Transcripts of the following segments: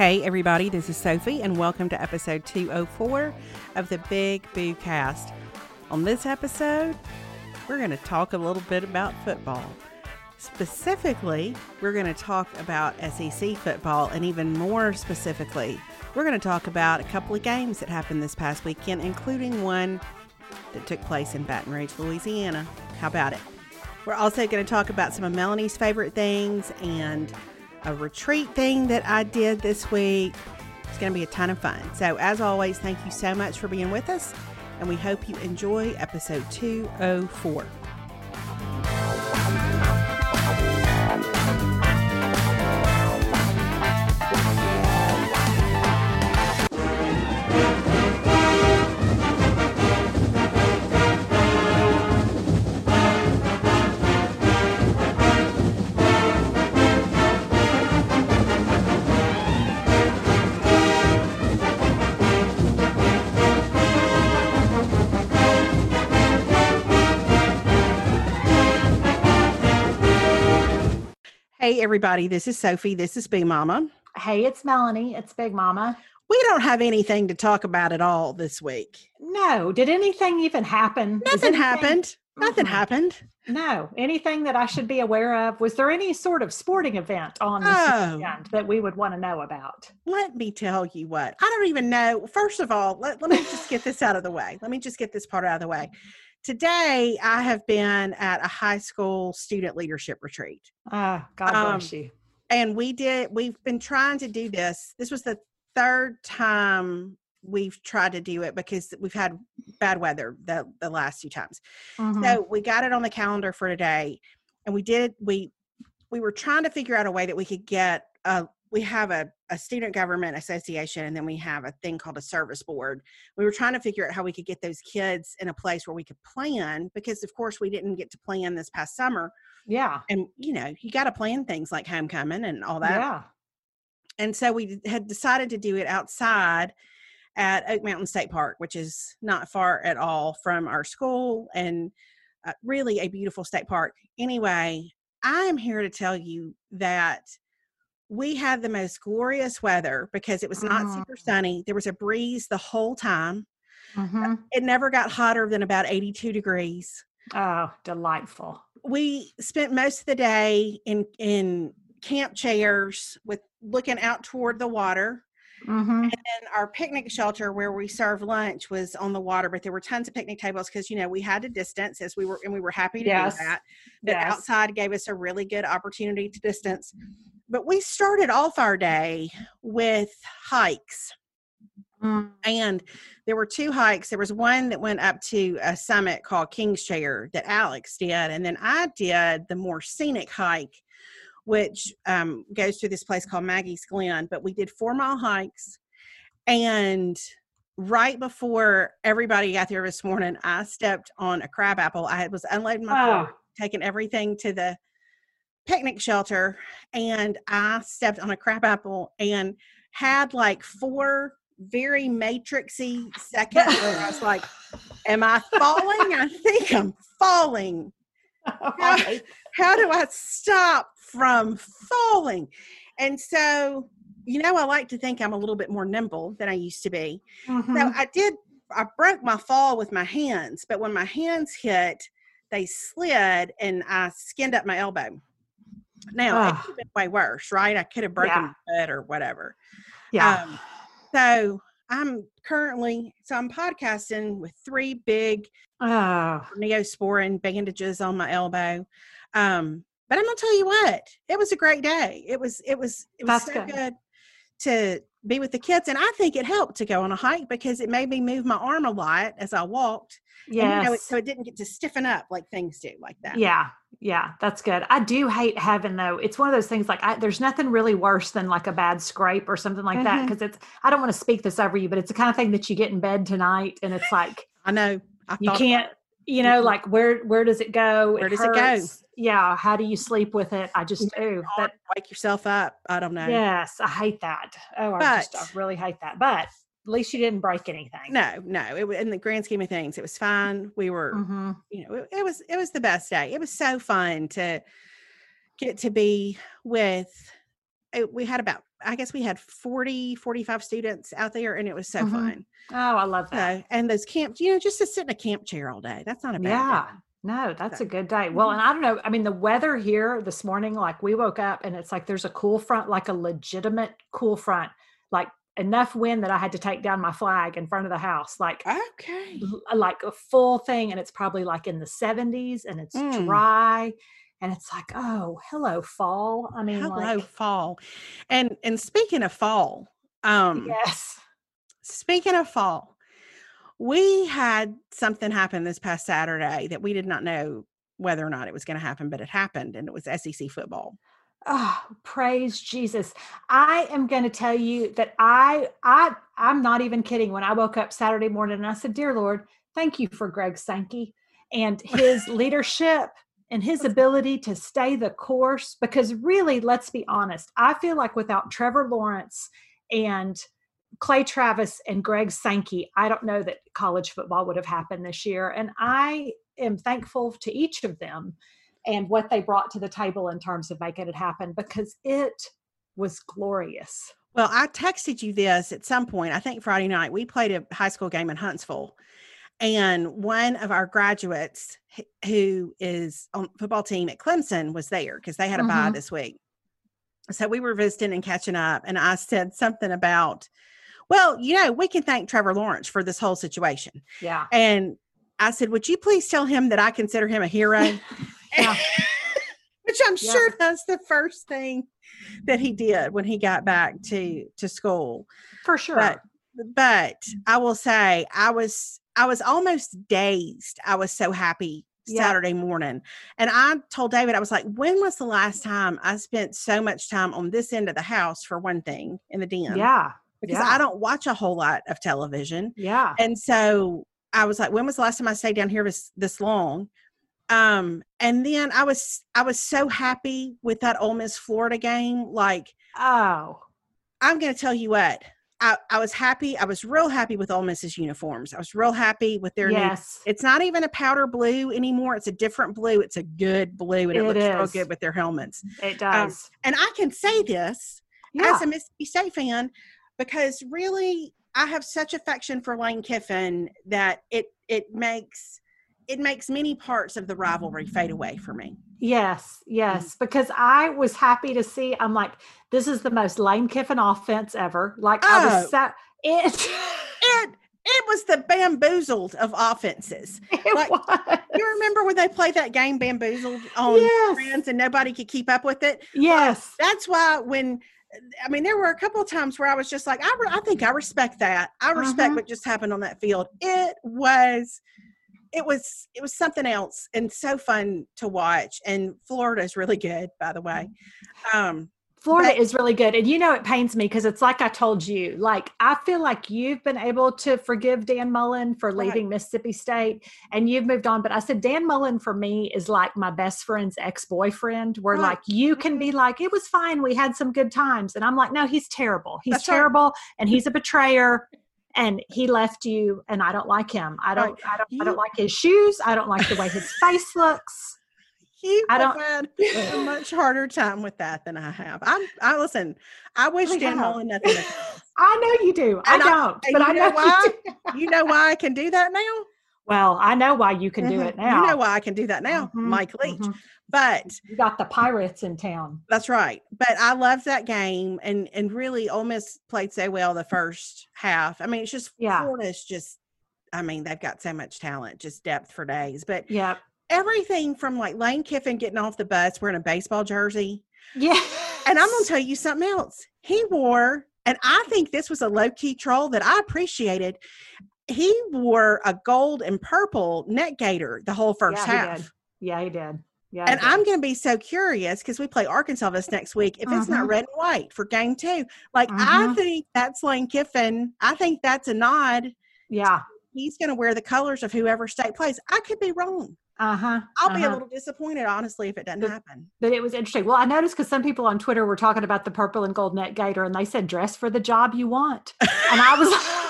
Hey, everybody, this is Sophie, and welcome to episode 204 of the Big Boo Cast. On this episode, we're going to talk a little bit about football. Specifically, we're going to talk about SEC football, and even more specifically, we're going to talk about a couple of games that happened this past weekend, including one that took place in Baton Rouge, Louisiana. How about it? We're also going to talk about some of Melanie's favorite things and a retreat thing that I did this week. It's going to be a ton of fun. So, as always, thank you so much for being with us, and we hope you enjoy episode 204. Hey, everybody, this is Sophie. This is Big Mama. Hey, it's Melanie. It's Big Mama. We don't have anything to talk about at all this week. No, did anything even happen? Nothing anything... happened. Nothing mm-hmm. happened. No, anything that I should be aware of? Was there any sort of sporting event on this oh. weekend that we would want to know about? Let me tell you what. I don't even know. First of all, let, let me just get this out of the way. Let me just get this part out of the way. Today, I have been at a high school student leadership retreat. Ah, God um, bless you. And we did, we've been trying to do this. This was the third time we've tried to do it because we've had bad weather the, the last two times. Mm-hmm. So we got it on the calendar for today. And we did, we, we were trying to figure out a way that we could get a we have a, a student government association and then we have a thing called a service board. We were trying to figure out how we could get those kids in a place where we could plan because of course we didn't get to plan this past summer. Yeah. And you know you got to plan things like homecoming and all that. Yeah. And so we had decided to do it outside at oak mountain state park which is not far at all from our school and uh, really a beautiful state park. Anyway i am here to tell you that we had the most glorious weather because it was not mm. super sunny. There was a breeze the whole time. Mm-hmm. It never got hotter than about 82 degrees. Oh, delightful. We spent most of the day in in camp chairs with looking out toward the water. Mm-hmm. And then our picnic shelter where we served lunch was on the water, but there were tons of picnic tables because you know we had to distance as we were, and we were happy to yes. do that. But yes. outside gave us a really good opportunity to distance but we started off our day with hikes. Mm. And there were two hikes. There was one that went up to a summit called King's Chair that Alex did. And then I did the more scenic hike, which um, goes to this place called Maggie's Glen. But we did four mile hikes. And right before everybody got there this morning, I stepped on a crab apple. I was unloading my oh. taking everything to the picnic shelter and I stepped on a crab apple and had like four very matrixy seconds where I was like, Am I falling? I think I'm falling. How, how do I stop from falling? And so, you know, I like to think I'm a little bit more nimble than I used to be. Mm-hmm. So I did, I broke my fall with my hands, but when my hands hit, they slid and I skinned up my elbow. Now it could have been way worse, right? I could have broken yeah. my or whatever. Yeah. Um, so I'm currently so I'm podcasting with three big oh. neosporin bandages on my elbow. Um, but I'm gonna tell you what, it was a great day. It was it was it was That's so good. good to be with the kids, and I think it helped to go on a hike because it made me move my arm a lot as I walked. Yeah, you know, so it didn't get to stiffen up like things do, like that. Yeah, yeah, that's good. I do hate having though. It's one of those things like I, there's nothing really worse than like a bad scrape or something like mm-hmm. that because it's. I don't want to speak this over you, but it's the kind of thing that you get in bed tonight and it's like I know I you can't you know, like where where does it go? Where does it go? Yeah. How do you sleep with it? I just do that. Wake yourself up. I don't know. Yes, I hate that. Oh, I just I really hate that. But at least you didn't break anything. No, no. It, in the grand scheme of things, it was fine. We were, mm-hmm. you know, it, it, was it was the best day. It was so fun to get to be with. It, we had about, I guess we had 40, 45 students out there, and it was so mm-hmm. fun. Oh, I love that. So, and those camps, you know, just to sit in a camp chair all day. That's not a bad. Yeah. Day. No, that's so, a good day. Well, mm-hmm. and I don't know. I mean, the weather here this morning, like we woke up and it's like there's a cool front, like a legitimate cool front, like enough wind that I had to take down my flag in front of the house. Like, okay, like a full thing. And it's probably like in the 70s and it's mm. dry. And it's like, oh, hello, fall. I mean, hello, like, fall. And and speaking of fall, um, yes. Speaking of fall, we had something happen this past Saturday that we did not know whether or not it was going to happen, but it happened, and it was SEC football. Oh, praise Jesus. I am going to tell you that I I I'm not even kidding. When I woke up Saturday morning and I said, "Dear Lord, thank you for Greg Sankey and his leadership and his ability to stay the course because really, let's be honest, I feel like without Trevor Lawrence and Clay Travis and Greg Sankey, I don't know that college football would have happened this year and I am thankful to each of them and what they brought to the table in terms of making it happen because it was glorious. Well, I texted you this at some point, I think Friday night. We played a high school game in Huntsville. And one of our graduates who is on football team at Clemson was there because they had a mm-hmm. bye this week. So we were visiting and catching up. And I said something about, well, you know, we can thank Trevor Lawrence for this whole situation. Yeah. And I said, would you please tell him that I consider him a hero? Yeah. Which I'm yeah. sure that's the first thing that he did when he got back to to school. For sure. But but I will say I was I was almost dazed. I was so happy yeah. Saturday morning. And I told David, I was like, when was the last time I spent so much time on this end of the house for one thing in the den? Yeah. Because yeah. I don't watch a whole lot of television. Yeah. And so I was like, when was the last time I stayed down here this this long? Um, and then I was I was so happy with that Ole Miss Florida game. Like, oh, I'm gonna tell you what. I, I was happy. I was real happy with Ole Miss's uniforms. I was real happy with their yes. new. It's not even a powder blue anymore. It's a different blue. It's a good blue, and it, it looks is. real good with their helmets. It um, does. Um, and I can say this yeah. as a Mississippi State fan because really, I have such affection for Lane Kiffin that it it makes it makes many parts of the rivalry fade away for me. Yes, yes, mm-hmm. because I was happy to see. I'm like, this is the most Lane Kiffin offense ever. Like oh, I was, oh. sa- it, it, it was the bamboozled of offenses. It like, was. You remember when they played that game bamboozled on yes. Friends and nobody could keep up with it? Yes, well, that's why when. I mean, there were a couple of times where I was just like, I, re- I think I respect that. I respect uh-huh. what just happened on that field. It was it was it was something else and so fun to watch and florida is really good by the way um Florida but, is really good. And you know, it pains me because it's like I told you, like, I feel like you've been able to forgive Dan Mullen for leaving right. Mississippi State and you've moved on. But I said, Dan Mullen for me is like my best friend's ex boyfriend, where right. like you can be like, it was fine. We had some good times. And I'm like, no, he's terrible. He's That's terrible right. and he's a betrayer and he left you and i don't like him i don't i don't i don't like his shoes i don't like the way his face looks he I don't had a much harder time with that than I have. I'm I listen, I wish Dan Mullen nothing. I know you do. And I don't, I, but I know, know why. You, you know why I can do that now? Well, I know why you can mm-hmm. do it now. You know why I can do that now, mm-hmm. Mike Leach. Mm-hmm. But you got the Pirates in town. That's right. But I love that game, and and really, Ole Miss played so well the first half. I mean, it's just yeah. Florida's just. I mean, they've got so much talent, just depth for days. But yeah, everything from like Lane Kiffin getting off the bus wearing a baseball jersey. Yeah. And I'm going to tell you something else. He wore, and I think this was a low key troll that I appreciated he wore a gold and purple neck gaiter the whole first yeah, half. He yeah, he did. Yeah, and I'm going to be so curious because we play Arkansas this next week. If it's not mm-hmm. red and white for game two, like I mm-hmm. think that's Lane Kiffin. I think that's a nod. Yeah. he's going to wear the colors of whoever state plays. I could be wrong. Uh huh. I'll uh-huh. be a uh-huh. little disappointed, honestly, if it doesn't but, happen. But it was interesting. Well, I noticed because some people on Twitter were talking about the purple and gold neck gaiter, and they said dress for the job you want, and I was.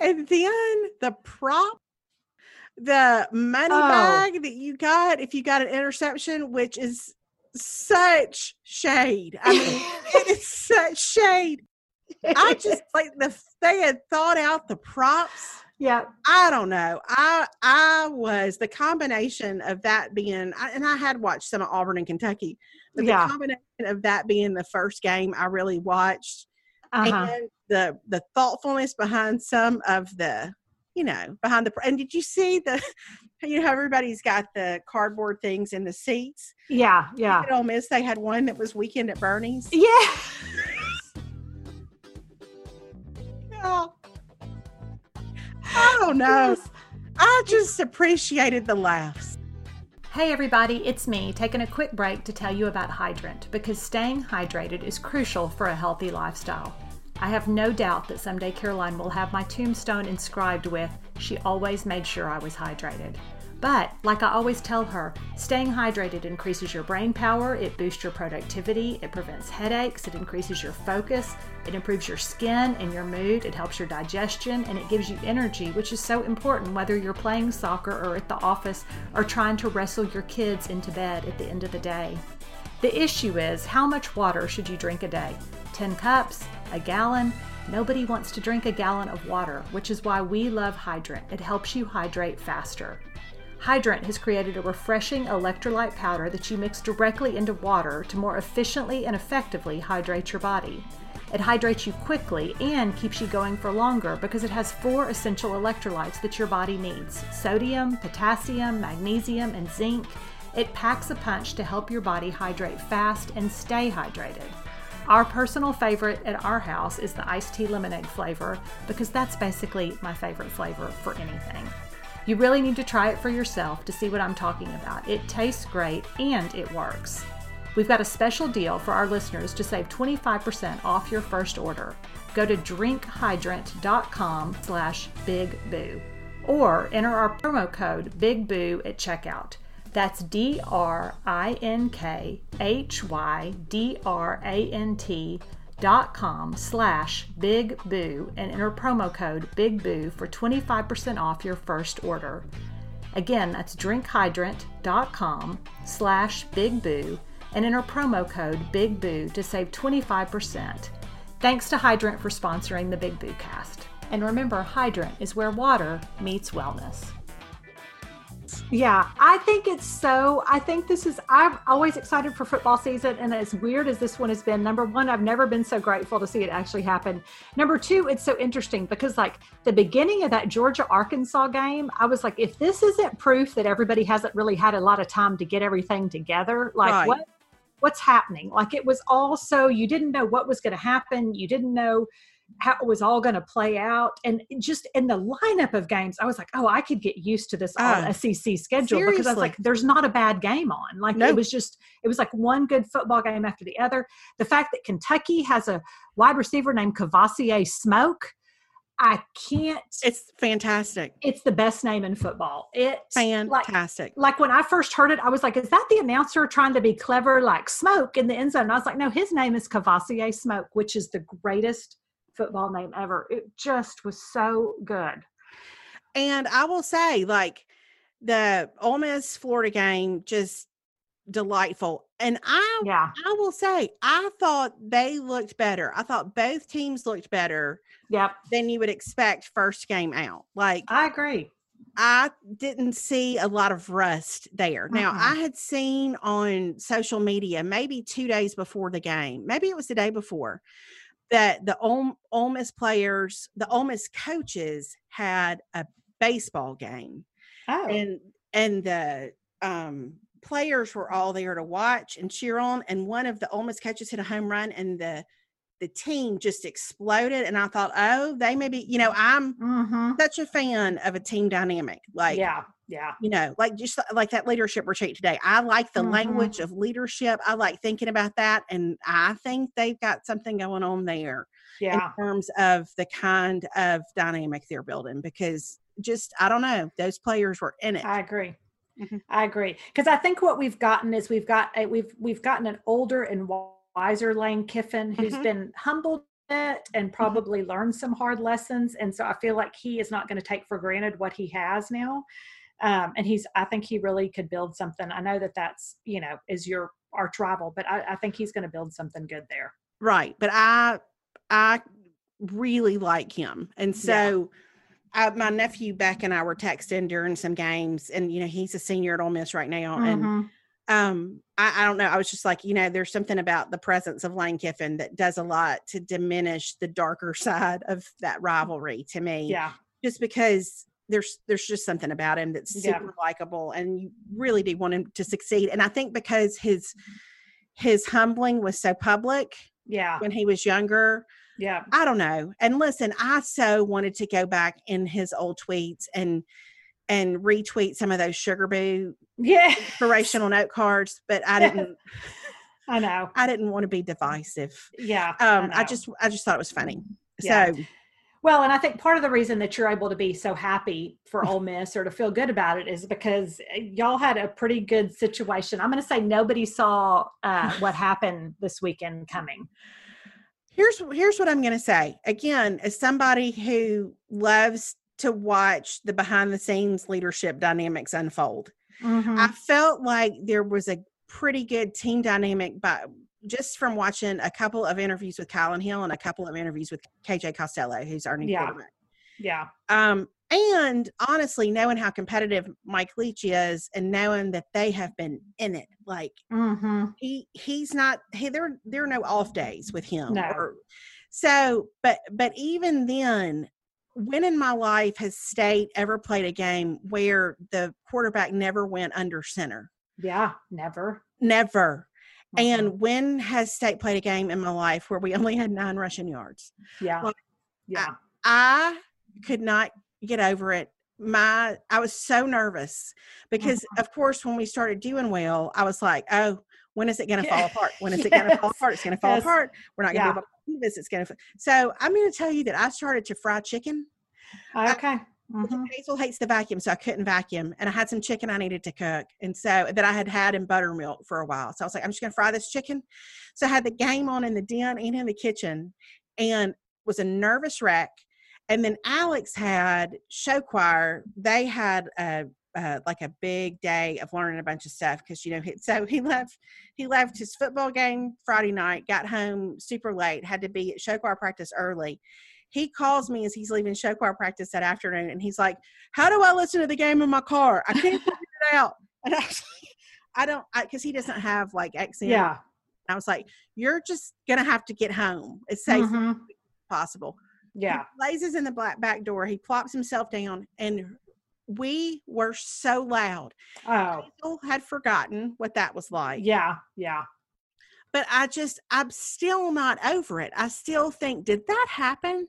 And then the prop, the money oh. bag that you got if you got an interception, which is such shade. I mean, it is such shade. I just like the they had thought out the props. Yeah. I don't know. I I was the combination of that being and I had watched some of Auburn and Kentucky, but yeah. the combination of that being the first game I really watched uh-huh. and the the thoughtfulness behind some of the you know behind the and did you see the you know everybody's got the cardboard things in the seats? Yeah yeah. At Ole Miss they had one that was weekend at Bernie's. Yeah. Oh. I don't know. I just appreciated the laughs. Hey everybody, it's me taking a quick break to tell you about Hydrant because staying hydrated is crucial for a healthy lifestyle. I have no doubt that someday Caroline will have my tombstone inscribed with, She always made sure I was hydrated. But, like I always tell her, staying hydrated increases your brain power, it boosts your productivity, it prevents headaches, it increases your focus, it improves your skin and your mood, it helps your digestion, and it gives you energy, which is so important whether you're playing soccer or at the office or trying to wrestle your kids into bed at the end of the day. The issue is how much water should you drink a day? 10 cups? A gallon? Nobody wants to drink a gallon of water, which is why we love Hydrant. It helps you hydrate faster. Hydrant has created a refreshing electrolyte powder that you mix directly into water to more efficiently and effectively hydrate your body. It hydrates you quickly and keeps you going for longer because it has four essential electrolytes that your body needs sodium, potassium, magnesium, and zinc. It packs a punch to help your body hydrate fast and stay hydrated. Our personal favorite at our house is the iced tea lemonade flavor because that's basically my favorite flavor for anything. You really need to try it for yourself to see what I'm talking about. It tastes great and it works. We've got a special deal for our listeners to save 25% off your first order. Go to drinkhydrant.com slash bigboo or enter our promo code BIGBOO at checkout. That's D R I N K H Y D R A N T dot com slash big boo and enter promo code big boo for 25% off your first order. Again that's drinkhydrant.com slash big boo and enter promo code big boo to save 25% thanks to hydrant for sponsoring the big boo cast. And remember hydrant is where water meets wellness yeah, I think it's so. I think this is. I'm always excited for football season, and as weird as this one has been, number one, I've never been so grateful to see it actually happen. Number two, it's so interesting because, like, the beginning of that Georgia Arkansas game, I was like, if this isn't proof that everybody hasn't really had a lot of time to get everything together, like, right. what? What's happening? Like it was all so you didn't know what was going to happen. You didn't know how it was all going to play out. And just in the lineup of games, I was like, oh, I could get used to this uh, SEC schedule seriously? because I was like, there's not a bad game on. Like no. it was just, it was like one good football game after the other. The fact that Kentucky has a wide receiver named Kavosiey Smoke. I can't. It's fantastic. It's the best name in football. It's fantastic. Like, like, when I first heard it, I was like, "Is that the announcer trying to be clever, like smoke in the end zone?" And I was like, "No, his name is Kavosiey Smoke, which is the greatest football name ever. It just was so good. And I will say, like the Ole Miss Florida game, just delightful. And I, yeah, I will say, I thought they looked better. I thought both teams looked better. Yep. Than you would expect first game out. Like I agree. I didn't see a lot of rust there. Now, I had seen on social media maybe two days before the game, maybe it was the day before, that the Ole, Ole Miss players, the Ole Miss coaches had a baseball game. Oh. And and the um, players were all there to watch and cheer on. And one of the Ole Miss coaches hit a home run, and the the team just exploded and I thought, oh, they may be, you know, I'm Mhm. such a fan of a team dynamic. Like yeah, yeah, you know, like just like that leadership retreat today. I like the Mhm. language of leadership. I like thinking about that. And I think they've got something going on there yeah. in terms of the kind of dynamic they're building because just, I don't know, those players were in it. I agree. Mhm. I agree because I think what we've gotten is we've got a, we've we've gotten an older and wiser Lane Kiffin who's Mhm. been humbled and probably learned some hard lessons, and so I feel like he is not going to take for granted what he has now. Um, and he's I think he really could build something. I know that that's you know is your arch rival, but I, I think he's going to build something good there. Right. But I, I really like him. And Yeah. so I, my nephew Beck and I were texting during some games and, you know, he's a senior at Ole Miss right now. And Mhm. Um I, I don't know i was just like you know there's something about the presence of lane kiffin that does a lot to diminish the darker side of that rivalry to me Yeah, just because there's there's just something about him that's Yeah. super likable and you really do want him to succeed and i think because his his humbling was so public yeah, when he was younger yeah. i don't know and listen i so wanted to go back in his old tweets and and retweet some of those sugar boo Yeah, inspirational note cards but i didn't I know. I didn't want to be divisive. Yeah, Um, I, know. just I just thought it was funny. Yeah. So Well, and I think part of the reason that you're able to be so happy for Ole Miss or to feel good about it is because uh, y'all had a pretty good situation. I'm going to say nobody saw uh, what happened this weekend coming. here's here's what I'm gonna say. Again, as somebody who loves to watch the behind the scenes leadership dynamics unfold, Mhm. I felt like there was a pretty good team dynamic but just from watching a couple of interviews with Kylin Hill and a couple of interviews with KJ Costello, who's our new Yeah. quarterback. Yeah, Um, and honestly, knowing how competitive Mike Leach is and knowing that they have been in it, like hmm he he's not he there there are no off days with him No. or, so but but even then when in my life has state ever played a game where the quarterback never went under center? Yeah, never. never. Mhm. and when has state played a game in my life where we only had nine rushing yards? Yeah, like, yeah, i could not get over it. My i was so nervous because Mm-hmm. of course when we started doing well i was like oh when is it going to fall apart? When is it going to fall apart? It's going to fall Yes. apart. We're not going to Yeah. be able to this it's going to so i'm going to tell you that i started to fry chicken. Okay. Mhm. hazel hates the vacuum so i couldn't vacuum and i had some chicken i needed to cook and so that i had had in buttermilk for a while. So i was like i'm just going to fry this chicken. So i had the game on in the den and in the kitchen and was a nervous wreck. And then alex had show choir. They had a uh, like a big day of learning a bunch of stuff because you know he, so he left he left his football game friday night got home super late had to be at show choir practice early he calls me as he's leaving show choir practice that afternoon and he's like how do i listen to the game in my car i can't figure it out and i was like i don't because he doesn't have like XM. Yeah. i was like you're just gonna have to get home as safe as Mhm. possible Yeah. he blazes in the black back door he plops himself down and we were so loud Oh, had forgotten what that was like yeah. Yeah. but I just I'm still not over it. I still think did that happen?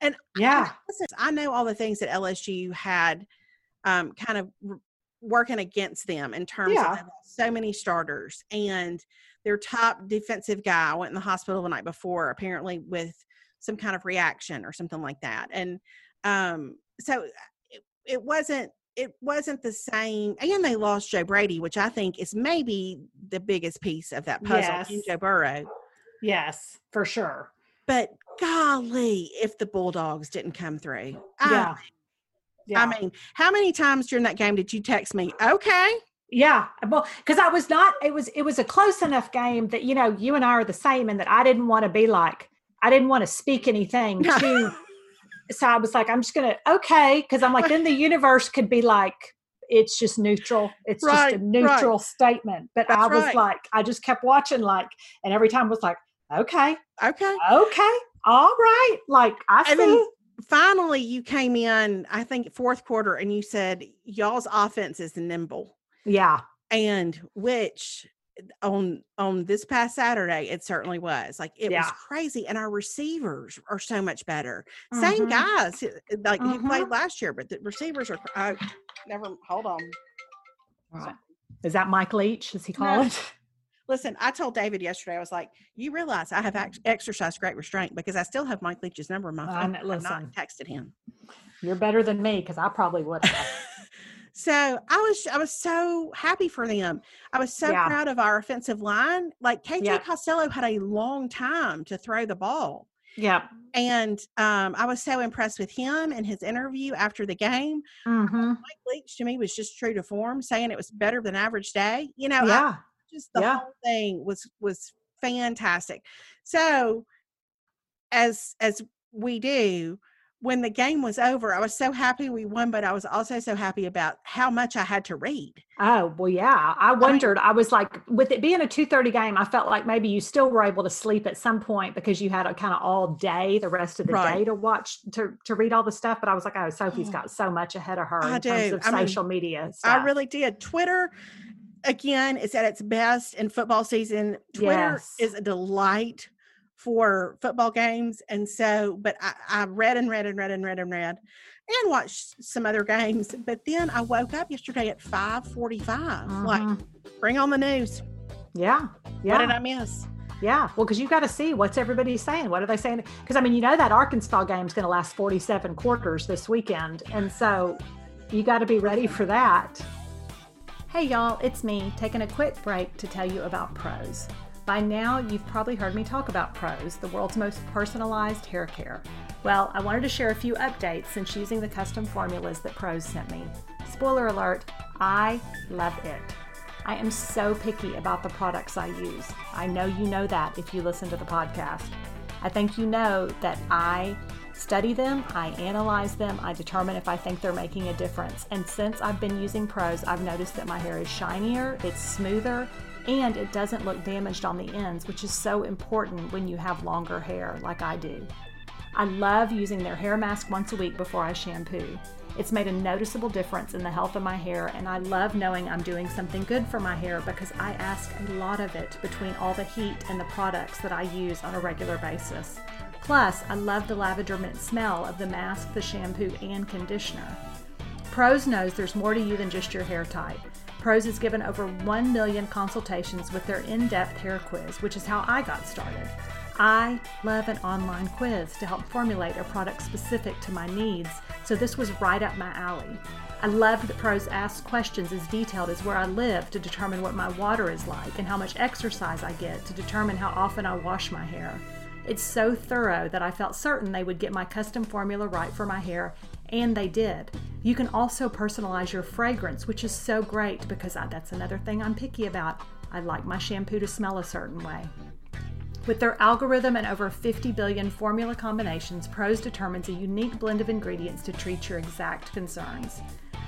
And Yeah. listen, I know all the things that LSU had um, kind of working against them in terms Yeah. of so many starters and their top defensive guy went in the hospital the night before apparently with some kind of reaction or something like that. And um, so it, wasn't it wasn't the same and they lost Joe Brady, which I think is maybe the biggest piece of that puzzle Yes. Joe Burrow. Yes, for sure. But golly, if the Bulldogs didn't come through. I- Yeah. Yeah. I mean, how many times during that game did you text me? Okay. Yeah, well, because I was not. It was it was a close enough game that you know you and I are the same, and that I didn't want to be like I didn't want to speak anything to. So I was like, I'm just gonna okay, because I'm like then the universe could be like it's just neutral. It's just Right, a right. neutral statement. But I was right. like, I just kept watching like, and every time was like, okay, Okay. okay, all right, like I And see. then finally you came in, I think fourth quarter, and you said y'all's offense is nimble. yeah, And which on on this past Saturday, it certainly was. Like it Yeah. was crazy, and our receivers are so much better. Same Mhm. guys, uh, like who played Mhm. last year, but the receivers are. I never hold on. Right. Is that Mike Leach, as he No. called it? Listen, I told David yesterday. I was like, "You realize I have ex- exercised great restraint because I still have Mike Leach's number in my phone. know- I've not texted him." You're better than me because I probably would have. So I was I was so happy for them. I was so Yeah. proud of our offensive line. Like KJ Yeah. Costello had a long time to throw the ball. Yeah. And um, I was so impressed with him and his interview after the game. hmm Mike Leach to me was just true to form, saying it was better than average day. You know, I- Yeah. just the Yeah. whole thing was was fantastic. So as as we do, when the game was over, I was so happy we won, but I was also so happy about how much I had to read. Oh well, yeah. I wondered. I was like, with it being a two thirty game, I felt like maybe you still were able to sleep at some point because you had a kind of all day, the rest of the Right. day to watch to to read all the stuff. But I was like, oh, Sophie's Oh. got so much ahead of her I in terms of I mean, social media. I really did. Twitter again is at its best in football season. Twitter Yes. is a delight for football games. And so, but I, I read and read and read and read and read and watched some other games. But then I woke up yesterday at 545. Like, Mhm. bring on the news. yeah, yeah. What did I miss? Yeah, well, because you got to see what's everybody saying. What are they saying? Because I mean, you know that Arkansas game is going to last 47 quarters this weekend, and so you got to be ready for that. Hey, y'all, it's me taking a quick break to tell you about Prose. By now, you've probably heard me talk about Prose, the world's most personalized hair care. Well, I wanted to share a few updates since using the custom formulas that Prose sent me. Spoiler alert, I love it. I am so picky about the products I use. I know you know that if you listen to the podcast. I think you know that I study them, I analyze them, I determine if I think they're making a difference. And since I've been using Prose, I've noticed that my hair is shinier, it's smoother, and it doesn't look damaged on the ends, which is so important when you have longer hair like I do. I love using their hair mask once a week before I shampoo. It's made a noticeable difference in the health of my hair, and I love knowing I'm doing something good for my hair because I ask a lot of it between all the heat and the products that I use on a regular basis. Plus, I love the lavender mint smell of the mask, the shampoo, and conditioner. Prose knows there's more to you than just your hair type. Prose has given over 1 million consultations with their in depth hair quiz, which is how I got started. I love an online quiz to help formulate a product specific to my needs, so this was right up my alley. I love that Prose ask questions as detailed as where I live to determine what my water is like and how much exercise I get to determine how often I wash my hair. It's so thorough that I felt certain they would get my custom formula right for my hair, and they did. You can also personalize your fragrance, which is so great because I, that's another thing I'm picky about. I like my shampoo to smell a certain way. With their algorithm and over 50 billion formula combinations, Prose determines a unique blend of ingredients to treat your exact concerns.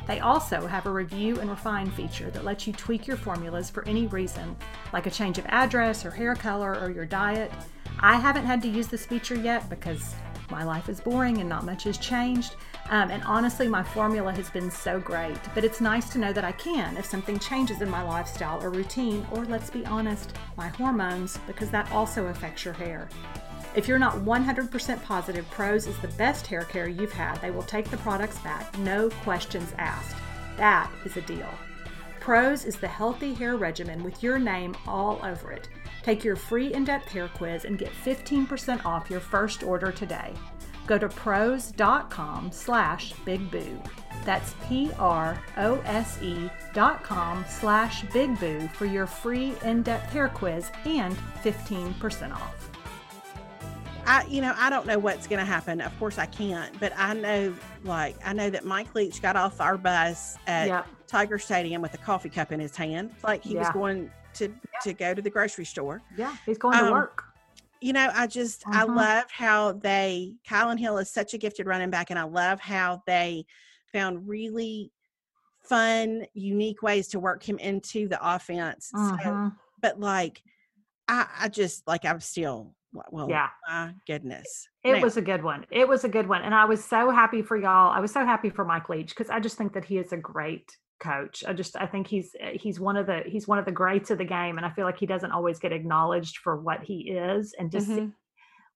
They also have a review and refine feature that lets you tweak your formulas for any reason, like a change of address or hair color or your diet. I haven't had to use this feature yet because my life is boring and not much has changed. Um, and honestly, my formula has been so great, but it's nice to know that I can if something changes in my lifestyle or routine, or let's be honest, my hormones, because that also affects your hair. If you're not 100% positive Prose is the best hair care you've had, they will take the products back, no questions asked. That is a deal. Prose is the healthy hair regimen with your name all over it. Take your free in depth hair quiz and get 15% off your first order today. Go to prose.com slash big boo. That's P R O S E dot com slash bigboo for your free in depth hair quiz and 15% off. I, you know, I don't know what's going to happen. Of course, I can't, but I know, like, I know that Mike Leach got off our bus at Yep. Tiger Stadium with a coffee cup in his hand, like he was going to to go to the grocery store. Yeah, he's going to Um, work. You know, I just I Mhm. love how they Kylin Hill is such a gifted running back, and I love how they found really fun, unique ways to work him into the offense. So, Mhm. but like, I, I just like I'm still well, Yeah. my goodness, It Now- was a good one. It was a good one. And I was so happy for y'all. I was so happy for Mike Leach because I just think that he is a great coach. I just I think he's eh, he's one of the he's one of the greats of the game, and I feel like he doesn't always get acknowledged for what he is, and just mm-hmm.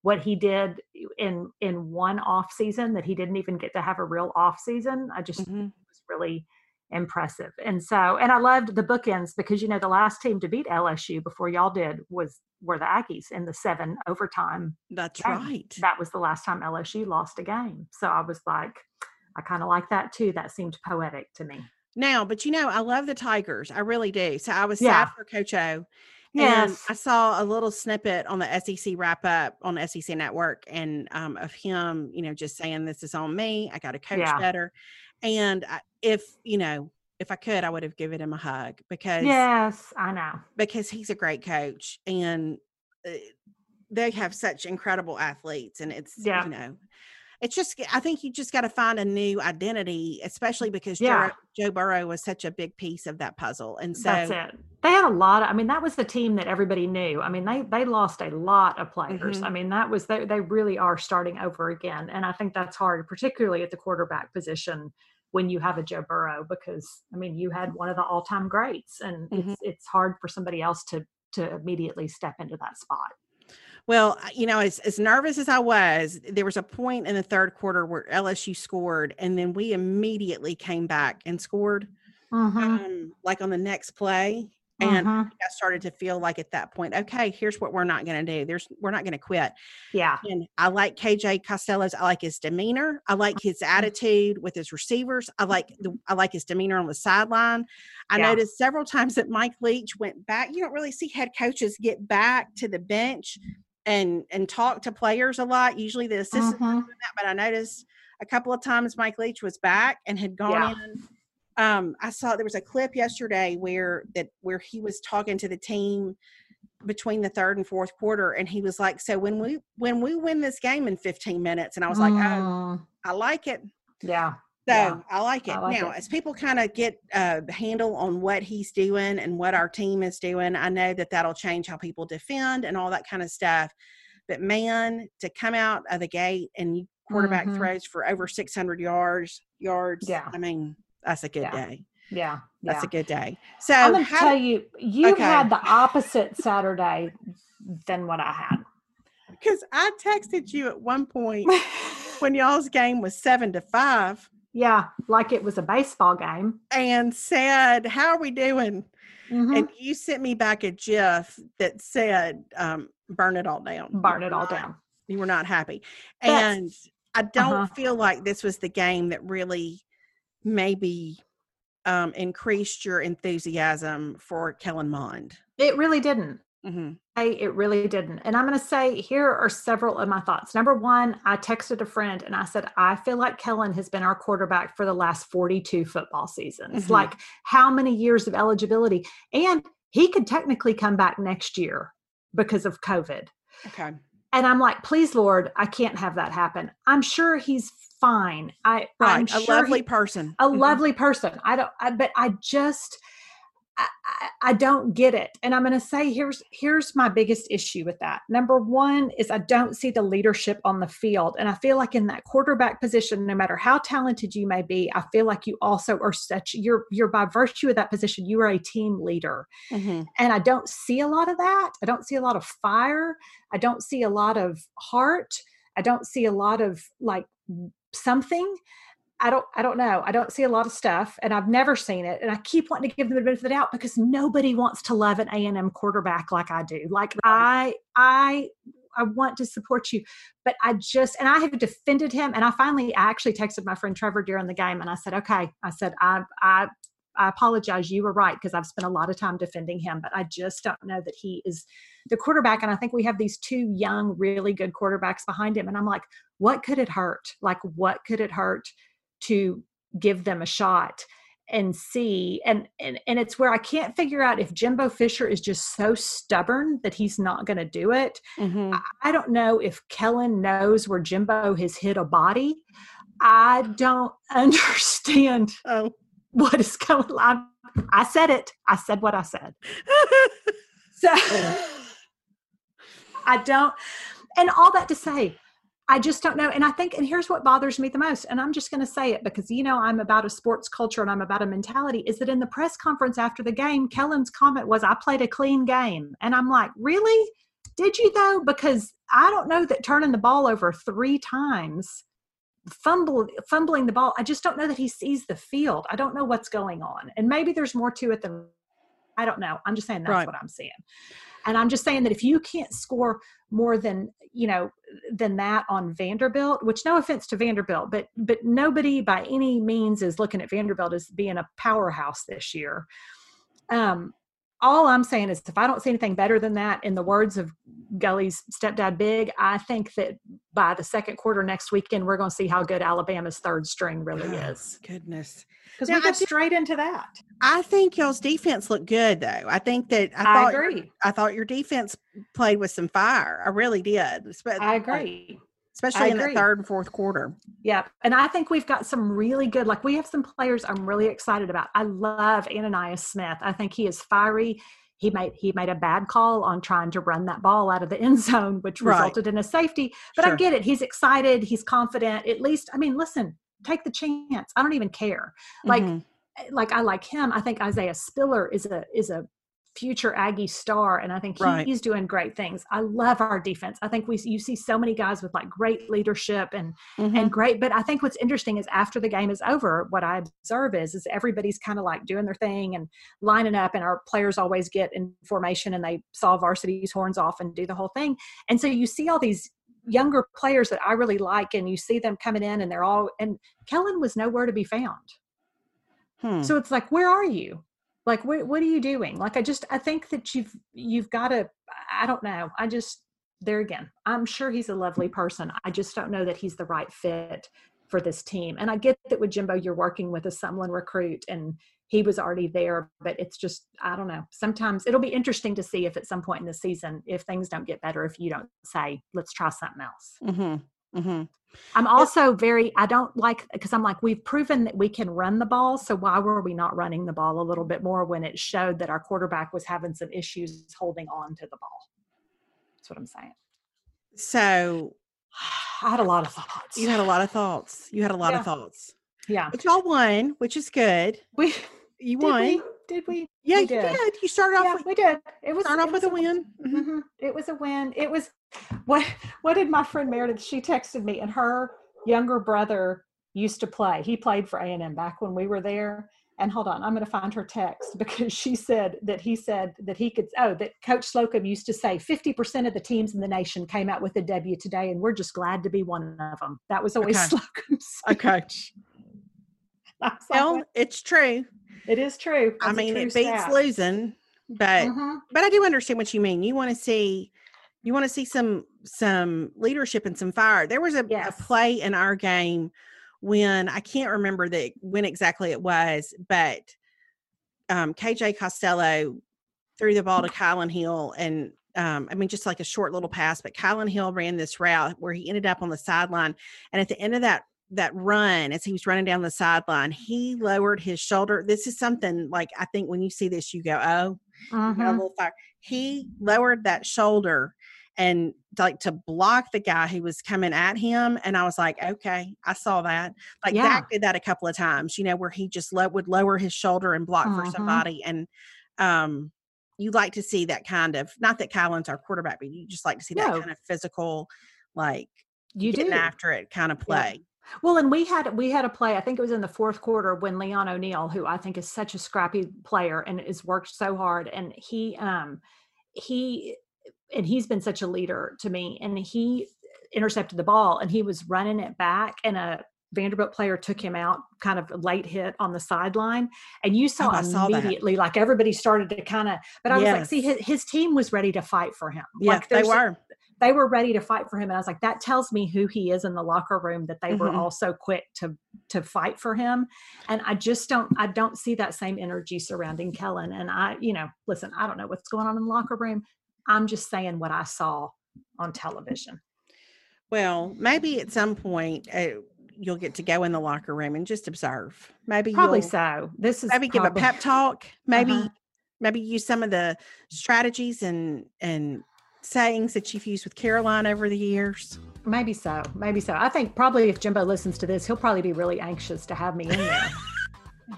what he did in in one off season that he didn't even get to have a real off season. I just mm-hmm. was really impressive. And so, and I loved the bookends because you know the last team to beat LSU before y'all did was were the Aggies in the seven overtime. That's game. right. That was the last time LSU lost a game. So I was like, I kind of like that too. That seemed poetic to me. Now, but you know, I love the Tigers. I really do. So I was yeah. sad for Coach O. Yes. And I saw a little snippet on the SEC wrap up on SEC network and um, of him, you know, just saying, This is on me. I got to coach yeah. better. And if, you know, if I could, I would have given him a hug because yes, I know because he's a great coach and uh, they have such incredible athletes, and it's yeah. you know, it's just I think you just got to find a new identity, especially because yeah. Joe, Joe, Burrow was such a big piece of that puzzle, and so that's it. They had a lot. Of, I mean, that was the team that everybody knew. I mean, they they lost a lot of players. Mm-hmm. I mean, that was they they really are starting over again, and I think that's hard, particularly at the quarterback position when you have a Joe Burrow because I mean you had one of the all-time greats and mm-hmm. it's it's hard for somebody else to to immediately step into that spot. Well, you know, as, as nervous as I was, there was a point in the third quarter where LSU scored, and then we immediately came back and scored, mm-hmm. um, like on the next play. And uh-huh. I started to feel like at that point, okay, here's what we're not going to do. There's we're not going to quit. Yeah. And I like KJ Costello's. I like his demeanor. I like his mm-hmm. attitude with his receivers. I like the I like his demeanor on the sideline. I yeah. noticed several times that Mike Leach went back. You don't really see head coaches get back to the bench and and talk to players a lot. Usually the assistant uh-huh. that, but I noticed a couple of times Mike Leach was back and had gone yeah. in um, I saw there was a clip yesterday where that where he was talking to the team between the third and fourth quarter, and he was like, "So when we when we win this game in 15 minutes," and I was like, "Oh, mm. I like it." Yeah. So yeah. I like it. I like now, it. as people kind of get a handle on what he's doing and what our team is doing, I know that that'll change how people defend and all that kind of stuff. But man, to come out of the gate and quarterback mm-hmm. throws for over 600 yards, yards. Yeah. I mean, that's a good yeah. day. Yeah, that's yeah. a good day. So I'm going to tell you, you okay. had the opposite Saturday than what I had. Because I texted you at one point when y'all's game was seven to five. Yeah, like it was a baseball game. And said, How are we doing? Mm-hmm. And you sent me back a GIF that said, um, Burn it all down. Burn it all not, down. You were not happy. That's, and I don't uh-huh. feel like this was the game that really maybe um, increased your enthusiasm for Kellen Mond? It really didn't. Mm-hmm. I, it really didn't. And I'm going to say here are several of my thoughts. Number one, I texted a friend and I said, I feel like Kellen has been our quarterback for the last 42 football seasons. Mm-hmm. Like, how many years of eligibility? And he could technically come back next year because of COVID. Okay. And I'm like, please, Lord, I can't have that happen. I'm sure he's fine. I right, I'm a sure lovely he, person, a mm-hmm. lovely person. I don't, I, but I just, I, I, don't get it. And I'm going to say here's here's my biggest issue with that. Number one is I don't see the leadership on the field, and I feel like in that quarterback position, no matter how talented you may be, I feel like you also are such you're you're by virtue of that position, you are a team leader, mm-hmm. and I don't see a lot of that. I don't see a lot of fire. I don't see a lot of heart. I don't see a lot of like something I don't I don't know. I don't see a lot of stuff and I've never seen it. And I keep wanting to give them the benefit of the doubt because nobody wants to love an A&M quarterback like I do. Like I I I want to support you. But I just and I have defended him and I finally I actually texted my friend Trevor during the game and I said, "Okay." I said, "I I I apologize. You were right because I've spent a lot of time defending him, but I just don't know that he is the quarterback. And I think we have these two young, really good quarterbacks behind him. And I'm like, what could it hurt? Like, what could it hurt to give them a shot? and see and, and and it's where i can't figure out if jimbo fisher is just so stubborn that he's not going to do it mm-hmm. I, I, don't know if kellen knows where jimbo has hit a body i don't understand oh what is going on. I said it. I said what I said. so I don't, and all that to say, I just don't know. And I think, and here's what bothers me the most, and I'm just going to say it because, you know, I'm about a sports culture and I'm about a mentality is that in the press conference after the game, Kellen's comment was, I played a clean game. And I'm like, really? Did you though? Because I don't know that turning the ball over three times, fumble, fumbling the ball, I just don't know that he sees the field. I don't know what's going on. And maybe there's more to it than I don't know. I'm just saying that's right. what I'm seeing. And I'm just saying that if you can't score more than, you know, than that on Vanderbilt, which no offense to Vanderbilt, but but nobody by any means is looking at Vanderbilt as being a powerhouse this year. Um, all I'm saying is if I don't see anything better than that, in the words of Gully's stepdad Big, I think that by the second quarter next weekend, we're going to see how good Alabama's third string really oh, is. Goodness. Because we got straight into that. I think y'all's defense looked good though. I think that I, thought I agree. I thought your defense played with some fire. I really did. I agree especially in the third and fourth quarter. Yeah. And I think we've got some really good, like we have some players I'm really excited about. I love Ainias Smith. I think he is fiery. He made he made a bad call on trying to run that ball out of the end zone, which right. resulted in a safety. But sure. I get it. He's excited. He's confident. At least, I mean, listen, take the chance. I don't even care. Like, mm-hmm. like I like him. I think Isaiah Spiller is a is a future Aggie star, and I think right. he's doing great things. I love our defense. I think we you see so many guys with like great leadership and mm-hmm. and great. But I think what's interesting is after the game is over, what I observe is is everybody's kind of like doing their thing and lining up, and our players always get in formation and they saw varsity's horns off and do the whole thing. And so you see all these younger players that I really like, and you see them coming in, and they're all and Kellen was nowhere to be found. Hmm. So it's like, where are you? Like what what are you doing like i just i think that you've you've got to i don't know i just there again i'm sure he's a lovely person i just don't know that he's the right fit for this team and i get that with jimbo you're working with a sumlin recruit and he was already there but it's just i don't know sometimes it'll be interesting to see if at some point in the season if things don't get better if you don't say let's try something else mm-hmm. Mm-hmm. I'm also very, I don't like, because I'm like, we've proven that we can run the ball. So why were we not running the ball a little bit more when it showed that our quarterback was having some issues holding on to the ball? That's what I'm saying. So I had a lot of thoughts. You had a lot of thoughts. You had a lot yeah. of thoughts. Yeah. But y'all won, which is good. We, you won. We? Did we? Yeah, we you did. did. You started off. Yeah, with, we did. It was start off it with a win. Mm-hmm. Mm-hmm. It was a win. It was what? What did my friend Meredith? She texted me, and her younger brother used to play. He played for A and M back when we were there. And hold on, I'm going to find her text because she said that he said that he could. Oh, that Coach Slocum used to say 50% of the teams in the nation came out with a W today, and we're just glad to be one of them. That was always okay. Slocum's. Okay. Well, it's true. It is true. I mean, it beats stat. losing, but mm-hmm. but I do understand what you mean. You want to see you want to see some some leadership and some fire. There was a, yes. a play in our game when I can't remember the when exactly it was, but um, KJ Costello threw the ball to Kylin Hill and um, I mean, just like a short little pass, but Kylin Hill ran this route where he ended up on the sideline. And at the end of that that run as he was running down the sideline, he lowered his shoulder. This is something like I think when you see this, you go, "Oh, mm-hmm. a little fire." He lowered that shoulder and like to block the guy who was coming at him. And I was like, "Okay, I saw that." Like yeah. Zach did that a couple of times, you know, where he just lo- would lower his shoulder and block mm-hmm. for somebody. And um, you like to see that kind of not that Kylin's our quarterback, but you just like to see no. that kind of physical, like you getting do. after it kind of play. Yeah. Well, and we had we had a play. I think it was in the fourth quarter when Leon O'Neal, who I think is such a scrappy player and has worked so hard, and he um he and he's been such a leader to me, and he intercepted the ball and he was running it back, and a Vanderbilt player took him out, kind of late hit on the sideline, and you saw, oh, saw immediately that. like everybody started to kind of. But I yes. was like, see, his, his, team was ready to fight for him. Yeah, like, they were they were ready to fight for him and i was like that tells me who he is in the locker room that they mm-hmm. were all so quick to to fight for him. And i just don't i don't see that same energy surrounding kellen and i you know listen i don't know what's going on in the locker room. I'm just saying what i saw on television. Well maybe at some point uh, you'll get to go in the locker room and just observe. Maybe probably so. This is maybe probably, give a pep talk. Maybe uh-huh. maybe use some of the strategies and and sayings that you've used with Caroline over the years? Maybe so. Maybe so. I think probably if Jimbo listens to this, he'll probably be really anxious to have me in there.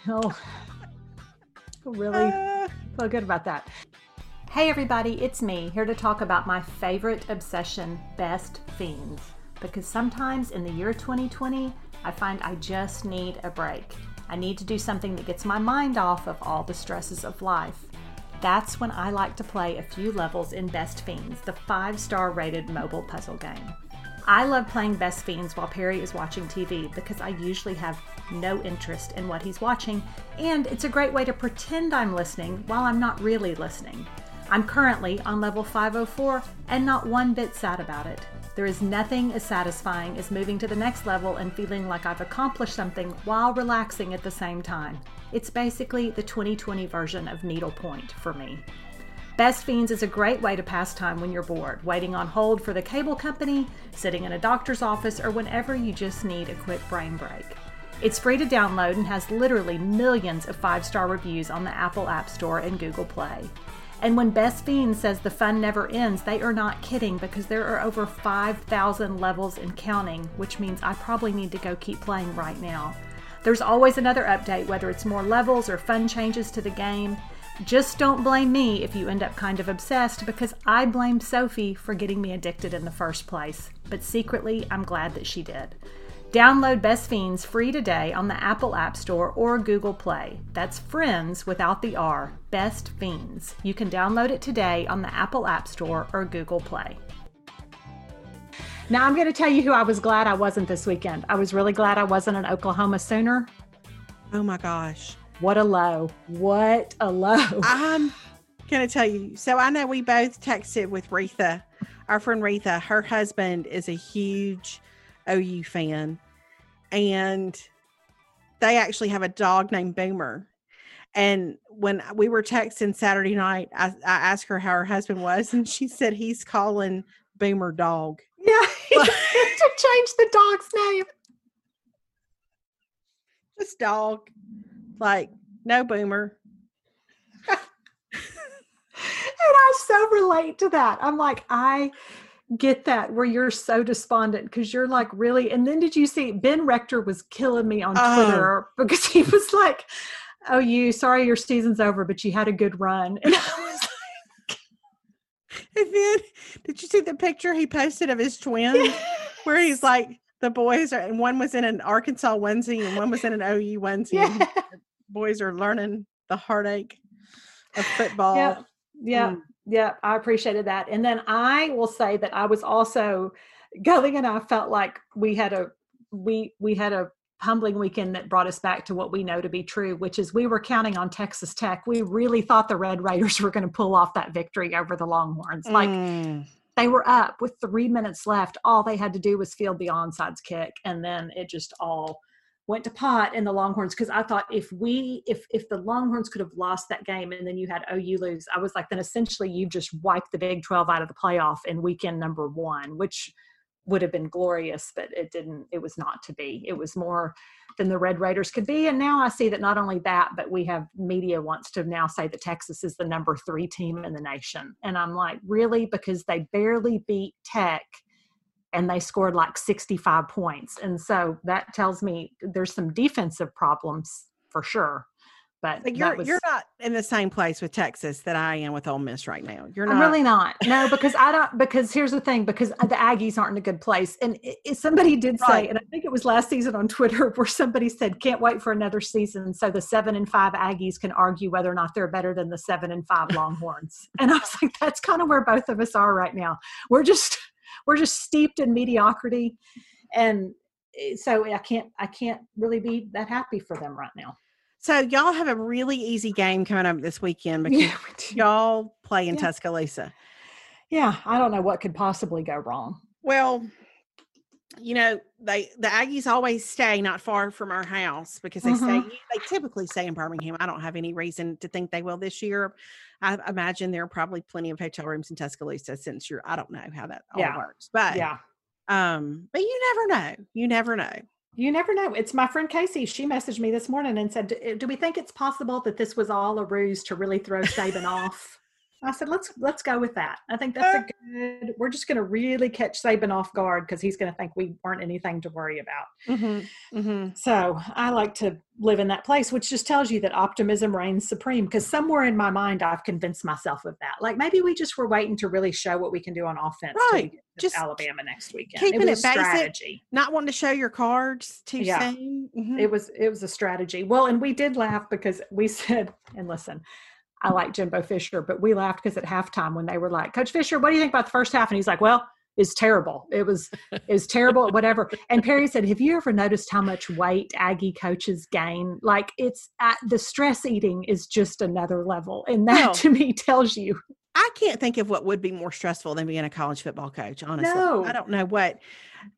he'll, he'll really uh, feel good about that. Hey, everybody, it's me here to talk about my favorite obsession, Best Fiends. Because sometimes in the year 2020, I find I just need a break. I need to do something that gets my mind off of all the stresses of life. That's when I like to play a few levels in Best Fiends, the five star rated mobile puzzle game. I love playing Best Fiends while Perry is watching TV because I usually have no interest in what he's watching, and it's a great way to pretend I'm listening while I'm not really listening. I'm currently on level 504 and not one bit sad about it. There is nothing as satisfying as moving to the next level and feeling like I've accomplished something while relaxing at the same time. It's basically the 2020 version of needlepoint for me. Best Fiends is a great way to pass time when you're bored, waiting on hold for the cable company, sitting in a doctor's office, or whenever you just need a quick brain break. It's free to download and has literally millions of five star reviews on the Apple App Store and Google Play. And when Best Fiends says the fun never ends, they are not kidding because there are over 5,000 levels and counting, which means I probably need to go keep playing right now. There's always another update, whether it's more levels or fun changes to the game. Just don't blame me if you end up kind of obsessed because I blame Sophie for getting me addicted in the first place. But secretly, I'm glad that she did. Download Best Fiends free today on the Apple App Store or Google Play. That's Friends without the R, Best Fiends. You can download it today on the Apple App Store or Google Play. Now, I'm going to tell you who I was glad I wasn't this weekend. I was really glad I wasn't an Oklahoma Sooner. Oh my gosh. What a low. What a low. I'm going to tell you. So I know we both texted with Retha, our friend Retha. Her husband is a huge OU fan, and they actually have a dog named Boomer. And when we were texting Saturday night, I, I asked her how her husband was, and she said he's calling Boomer dog. Yeah, to change the dog's name. This dog. Like, no Boomer. and I so relate to that. I'm like, I get that where you're so despondent because you're like really and then did you see ben rector was killing me on oh. twitter oh. because he was like oh you sorry your season's over but you had a good run and i was and then did you see the picture he posted of his twins? Yes. where he's like the boys are and one was in an arkansas onesie and one was in an ou onesie. Yeah. boys are learning the heartache of football. Yeah yeah mm. Yeah, I appreciated that. And then I will say that I was also Gully and I felt like we had a we we had a humbling weekend that brought us back to what we know to be true, which is we were counting on Texas Tech. We really thought the Red Raiders were going to pull off that victory over the Longhorns. Like mm. they were up with three minutes left. All they had to do was field the onside kick, and then it just all went to pot in the Longhorns because I thought if we if if the Longhorns could have lost that game and then you had OU lose, I was like, then essentially you just wiped the Big Twelve out of the playoff in weekend number one, which would have been glorious, but it didn't. It was not to be. It was more than the Red Raiders could be. And now I see that not only that, but we have media wants to now say that Texas is the number three team in the nation, and I'm like, really? Because they barely beat Tech and they scored like 65 points. And so that tells me there's some defensive problems for sure. But like you're was, you're not in the same place with Texas that I am with Ole Miss right now. You're not. I'm really not. No, because I don't. Because here's the thing. Because the Aggies aren't in a good place. And it, somebody did right. say, and I think it was last season on Twitter, where somebody said, "Can't wait for another season so the seven and five Aggies can argue whether or not they're better than the seven and five Longhorns." and I was like, that's kind of where both of us are right now. We're just we're just steeped in mediocrity and eh, so i can't i can't really be that happy for them right now so y'all have a really easy game coming up this weekend because yeah, y'all play in yeah. tuscaloosa yeah i don't know what could possibly go wrong well you know they the aggies always stay not far from our house because they mm-hmm. stay they typically stay in birmingham i don't have any reason to think they will this year i imagine there are probably plenty of hotel rooms in tuscaloosa since you're i don't know how that all yeah. works but yeah um but you never know you never know you never know. It's my friend casey. She messaged me this morning and said do, we think it's possible that this was all a ruse to really throw saban off I said, let's let's go with that. I think that's a good. We're just going to really catch Saban off guard because he's going to think we aren't anything to worry about. Mm-hmm. Mm-hmm. So I like to live in that place, which just tells you that optimism reigns supreme. Because somewhere in my mind, I've convinced myself of that. Like maybe we just were waiting to really show what we can do on offense. Right. just Alabama next weekend. Keeping it, it basic, strategy. Not wanting to show your cards too yeah. soon. Mm-hmm. It was it was a strategy. Well, and we did laugh because we said, and listen, I like Jimbo Fisher, but we laughed because at halftime when they were like, Coach Fisher, what do you think about the first half? And he's like, Well, it's terrible. It was it was terrible, whatever. And Perry said, Have you ever noticed how much weight Aggie coaches gain? Like it's at, the stress eating is just another level. And that no. to me tells you I can't think of what would be more stressful than being a college football coach, honestly. No. I don't know what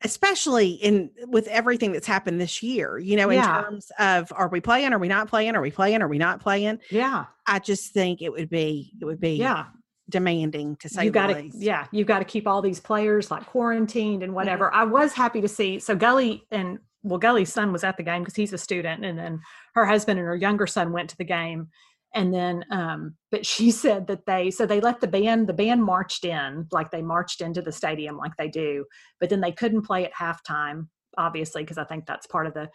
especially in with everything that's happened this year, you know, in yeah. terms of are we playing, are we not playing, are we playing, are we not playing? Yeah. I just think it would be it would be yeah demanding to say you got to yeah you've got to keep all these players like quarantined and whatever mm-hmm. i was happy to see so gully and well gully's son was at the game because he's a student and then her husband and her younger son went to the game and then um but she said that they so they let the band the band marched in like they marched into the stadium like they do but then they couldn't play at halftime obviously because i think that's part of the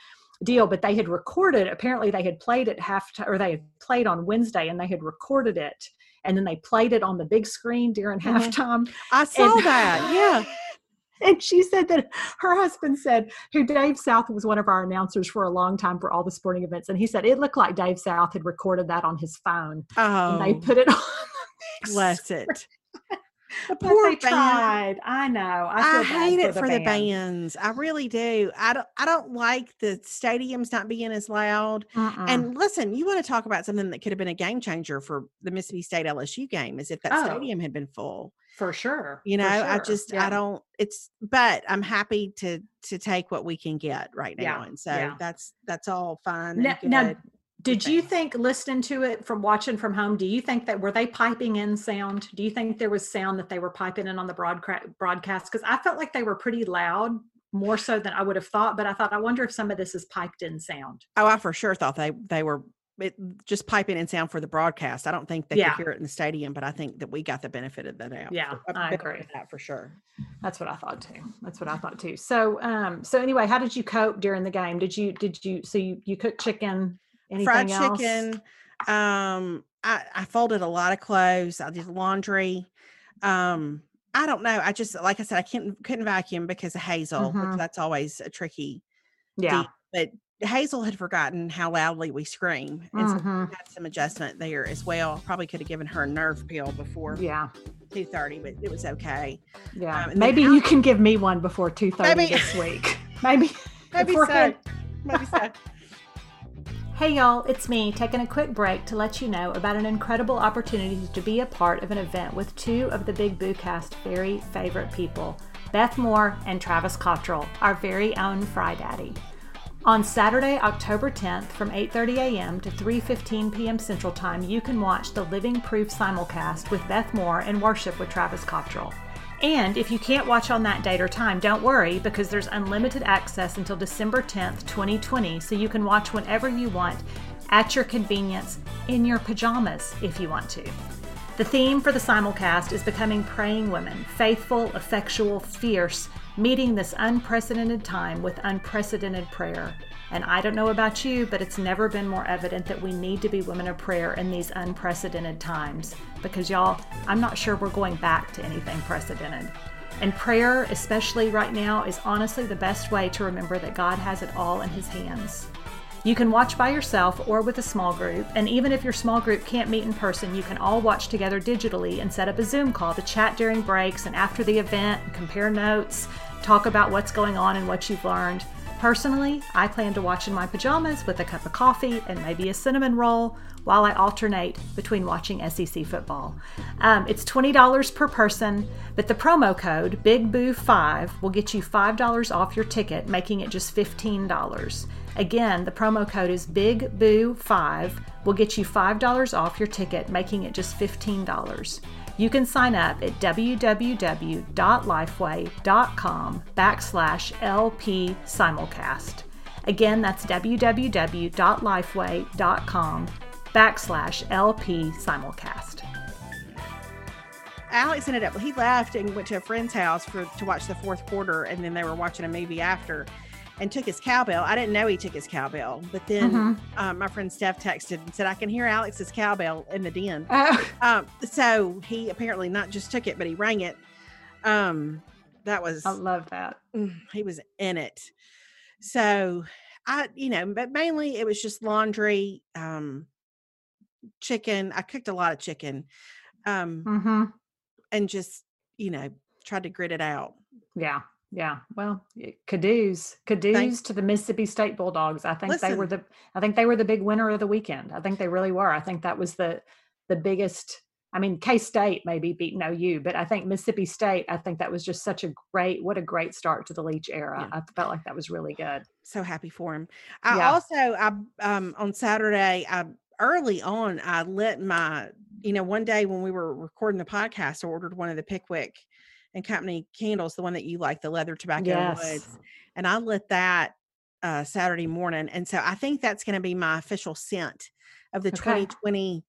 deal but they had recorded apparently they had played at halftime or they had played on wednesday and they had recorded it and then they played it on the big screen during mm-hmm. halftime i saw and, that yeah and she said that her husband said, who Dave South was one of our announcers for a long time for all the sporting events, and he said it looked like Dave South had recorded that on his phone. Oh, and they oh. put it on. Bless it. The poor band. tried. I know. I, I hate it for, the, the bands. I really do. I don't. I don't like the stadiums not being as loud. Uh-uh. And listen, you want to talk about something that could have been a game changer for the Mississippi State LSU game? Is if that oh. stadium had been full for sure you know sure. i just yeah. i don't it's but i'm happy to to take what we can get right now yeah. and so yeah. that's that's all fine now, now did you think listening to it from watching from home do you think that were they piping in sound do you think there was sound that they were piping in on the broadcast broadcast because i felt like they were pretty loud more so than i would have thought but i thought i wonder if some of this is piped in sound oh i for sure thought they they were it just piping in sound for the broadcast. I don't think they yeah. could hear it in the stadium, but I think that we got the benefit of that out. Yeah, I agree that for sure. That's what I thought too. That's what I thought too. So, um, so anyway, how did you cope during the game? Did you did you so you you cooked chicken? Anything Fried else? chicken. Um, I I folded a lot of clothes. I did laundry. Um, I don't know. I just like I said, I couldn't couldn't vacuum because of Hazel. Mm-hmm. That's always a tricky. Yeah. Deep. But Hazel had forgotten how loudly we scream, and mm-hmm. so had some adjustment there as well. Probably could have given her a nerve pill before. Yeah. Two thirty, but it was okay. Yeah, um, maybe you can give me one before two thirty this week. maybe, maybe so. Maybe so. Hey y'all, it's me taking a quick break to let you know about an incredible opportunity to be a part of an event with two of the Big Boo Cast very favorite people, Beth Moore and Travis Cottrell, our very own Fry Daddy. On Saturday, October 10th from 8:30 a.m. to 3:15 p.m. Central Time, you can watch the Living Proof simulcast with Beth Moore and worship with Travis Cottrell. And if you can't watch on that date or time, don't worry because there's unlimited access until December 10th, 2020, so you can watch whenever you want at your convenience in your pajamas if you want to. The theme for the simulcast is becoming praying women, faithful, effectual, fierce, meeting this unprecedented time with unprecedented prayer. And I don't know about you, but it's never been more evident that we need to be women of prayer in these unprecedented times. Because, y'all, I'm not sure we're going back to anything precedented. And prayer, especially right now, is honestly the best way to remember that God has it all in His hands. You can watch by yourself or with a small group, and even if your small group can't meet in person, you can all watch together digitally and set up a Zoom call to chat during breaks and after the event, compare notes, talk about what's going on and what you've learned. Personally, I plan to watch in my pajamas with a cup of coffee and maybe a cinnamon roll while I alternate between watching SEC football. Um, it's $20 per person, but the promo code BIGBOO5 will get you $5 off your ticket, making it just $15. Again, the promo code is BIGBOO5 will get you $5 off your ticket, making it just $15. You can sign up at www.lifeway.com backslash LP simulcast. Again, that's www.lifeway.com backslash LP simulcast. Alex ended up he left and went to a friend's house for to watch the fourth quarter, and then they were watching a movie after, and took his cowbell. I didn't know he took his cowbell, but then Mhm. um, my friend Steph texted and said I can hear Alex's cowbell in the den. Oh, Um, so he apparently not just took it, but he rang it. Um, that was I love that. Mm, he was in it. So I, you know, but mainly it was just laundry, um, chicken. I cooked a lot of chicken, um, hmm and just, you know, tried to grit it out. Yeah. Yeah. Well, y- Caduce, Caduce to the Mississippi State Bulldogs. I think they were the I think they were the big winner of the weekend. I think they really were. I think that was the the biggest I mean, K State maybe beating OU, but I think Mississippi State, I think that was just such a great, what a great start to the Leach era. Yeah. I felt like that was really good. So happy for him. I Yeah. also, I, um, on Saturday, I early on, I lit my, you know, one day when we were recording the podcast, I ordered one of the Pickwick and Company candles, the one that you like, the leather tobacco Yes. woods, and I lit that uh, Saturday morning, and so I think that's going to be my official scent of the Okay. 2020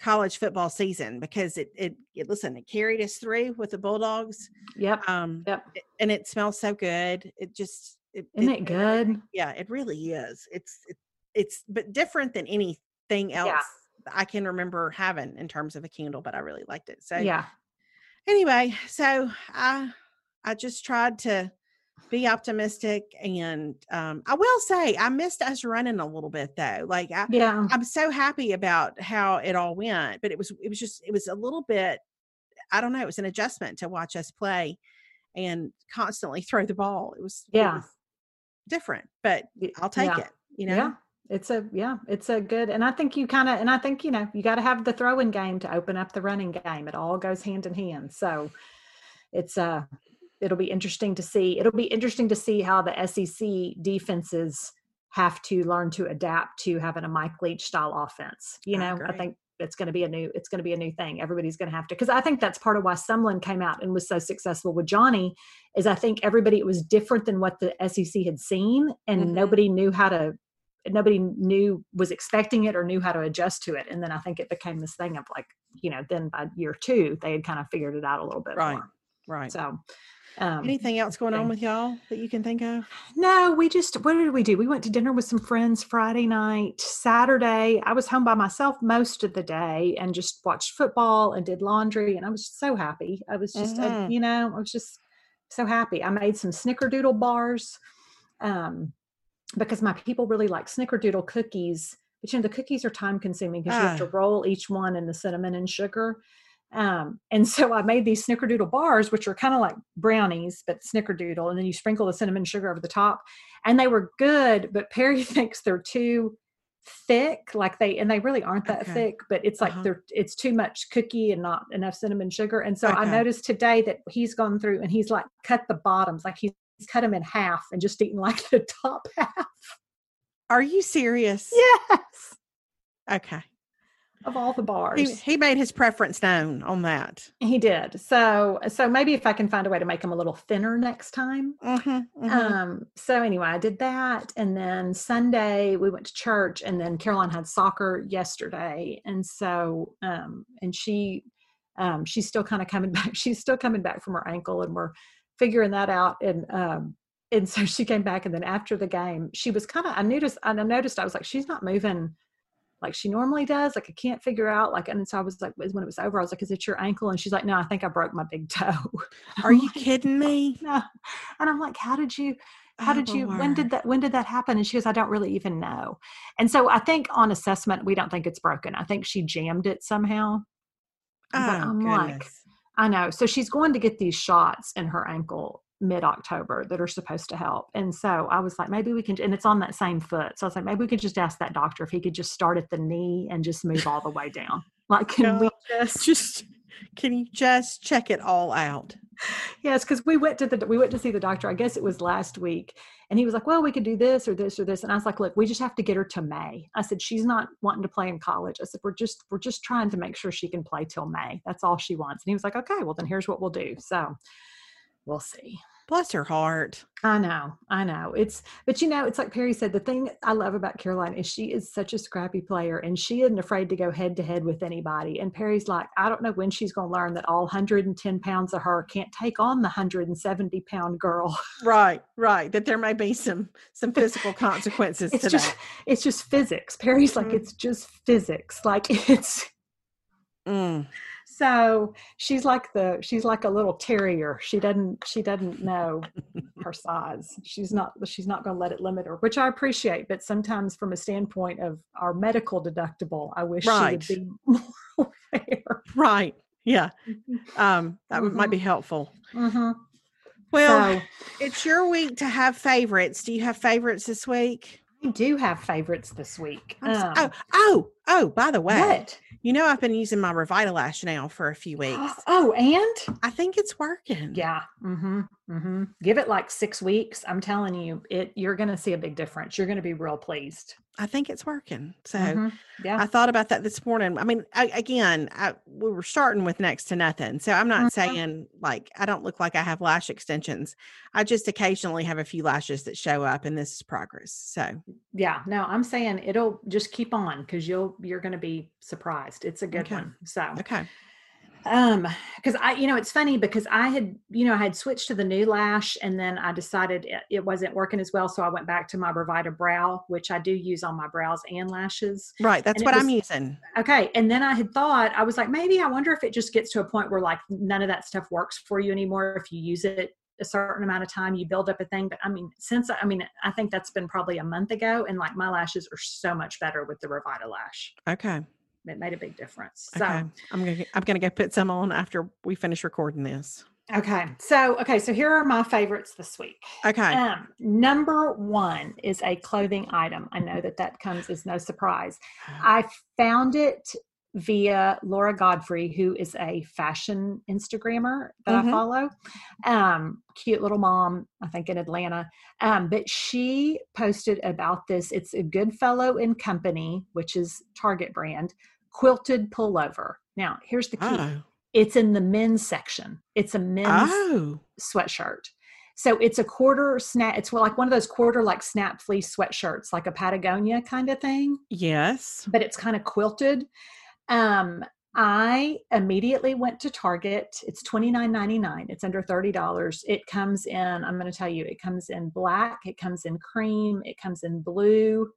college football season because it, it it listen it carried us through with the Bulldogs, Yep. um, Yep. and it smells so good. It just it, Isn't it good? yeah, it really is. It's it, it's but different than anything else Yeah. I can remember having in terms of a candle, but I really liked it. So Yeah. Anyway, so I I just tried to be optimistic and um I will say I missed us running a little bit though. Like I Yeah. I'm so happy about how it all went, but it was it was just it was a little bit I don't know, it was an adjustment to watch us play and constantly throw the ball. It was it Yeah. was different, but i'll take yeah. it, you know. Yeah. It's a yeah, it's a good and I think you kind of and I think you know, you got to have the throwing game to open up the running game. It all goes hand in hand. So it's uh it'll be interesting to see. It'll be interesting to see how the SEC defenses have to learn to adapt to having a Mike Leach style offense. You know, I think it's going to be a new it's going to be a new thing. Everybody's going to have to because I think that's part of why Sumlin came out and was so successful with Johnny is I think everybody it was different than what the SEC had seen and Mhm. nobody knew how to nobody knew was expecting it or knew how to adjust to it and then I think it became this thing of like you know then by year 2 they had kind of figured it out a little bit Right. more. Right. So um Anything else going on with y'all that you can think of? no, we just what did we do? We went to dinner with some friends Friday night. Saturday, I was home by myself most of the day and just watched football and did laundry and I was so happy. I was just Mhm. you know, I was just so happy. I made some snickerdoodle bars um because my people really like snickerdoodle cookies. But you know, the cookies are time consuming because you have to Ah. roll each one in the cinnamon and sugar. Um, and so I made these snickerdoodle bars, which are kind of like brownies, but snickerdoodle, and then you sprinkle the cinnamon sugar over the top. And they were good, but Perry thinks they're too thick, like they and they really aren't that Okay. thick, but it's like Uh-huh. they're it's too much cookie and not enough cinnamon sugar. And so I noticed today that he's gone through and he's like cut the bottoms, like he's cut them in half and just eaten like the top half. Are you serious? Yes. Okay. Of all the bars. He, he made his preference known on that. He did. So so maybe if I can find a way to make them a little thinner next time. Mm-hmm, Um so anyway, I did that and then Sunday we went to church and then Caroline had soccer yesterday and so um and she um she's still kind of coming back. She's still coming back from her ankle and we're figuring that out and um and so she came back and then after the game she was kind of I noticed and I noticed I was like she's not moving like she normally does. Like I can't figure out like and so I was like when it was over, I was like, Is it your ankle? And she's like, No, I think I broke my big toe. Are you kidding me? no. And I'm like, How did you how Oh, did you when did that when did that happen? And she goes, I don't really even know. And so I think on assessment, we don't think it's broken. I think she jammed it somehow. Oh, But I'm like, goodness. I know. So she's going to get these shots in her ankle mid October that are supposed to help. And so I was like, maybe we can, and it's on that same foot. So I was like, maybe we could just ask that doctor if he could just start at the knee and just move all the way down. Like, can we just, just can you just check it all out? yes, because we went to the, we went to see the doctor, I guess it was last week. And he was like, well, we could do this or this or this. And I was like, look, we just have to get her to May. I said, she's not wanting to play in college. I said, we're just, we're just trying to make sure she can play till May. That's all she wants. And he was like, okay, well then here's what we'll do. So we'll see. Bless her heart. I know, I know. It's, but you know, it's like Perry said. The thing I love about Caroline is she is such a scrappy player, and she isn't afraid to go head to head with anybody. And Perry's like, I don't know when she's going to learn that all 110 pounds of her can't take on the 170 pound girl. Right, right. That there may be some some physical consequences it's to just, that. it's just physics. Perry's like, Mm. it's just physics. Like it's. Mm. So she's like the she's like a little terrier. She doesn't she doesn't know her size. She's not she's not going to let it limit her, which I appreciate. But sometimes, from a standpoint of our medical deductible, I wish Right. she would be more fair. Right. Yeah. Um, that would might be helpful. Mm-hmm. Well, so it's your week to have favorites. Do you have favorites this week? I do have favorites this week. Um, oh, oh, oh, by the way, what? you know I've been using my Revitalash now for a few weeks. Oh, and I think it's working. yeah, mm-hmm, mm-hmm. Give it like six weeks. I'm telling you, it you're going to see a big difference. You're going to be real pleased. I think it's working. So Mhm. Yeah. I thought about that this morning. I mean, I, again, I, we were starting with next to nothing. So I'm not Mhm. saying like I don't look like I have lash extensions. I just occasionally have a few lashes that show up, and this is progress. So yeah no i'm saying it'll just keep on because you'll you're going to be surprised it's a good Okay. one so okay, um because i you know it's funny because i had you know i had switched to the new lash and then i decided it, it wasn't working as well so i went back to my Revitabrow which i do use on my brows and lashes right. That's And what I'm using. okay and then i had thought i was like maybe i wonder if it just gets to a point where like none of that stuff works for you anymore if you use it a certain amount of time you build up a thing but i mean since i mean i think that's been probably a month ago and like my lashes are so much better with the Revitalash Okay. It made a big difference so Okay. I'm gonna I'm gonna go put some on after we finish recording this. okay so okay so here are my favorites this week Okay. um number one is a clothing item i know that that comes as no surprise I found it via Laura Godfrey, who is a fashion Instagrammer that Mhm. I follow. Um, cute little mom, I think in Atlanta. Um, but she posted about this. It's a Goodfellow and Company, which is Target brand, quilted pullover. Now, here's the key. oh. It's in the men's section. It's a men's Oh. sweatshirt. So it's a quarter snap. It's like one of those quarter like snap fleece sweatshirts, like a Patagonia kind of thing Yes. but it's kind of quilted. Um, I immediately went to Target. It's twenty nine ninety nine. It's under thirty dollars. It comes in. I'm going to tell you. It comes in black. It comes in cream. It comes in blue,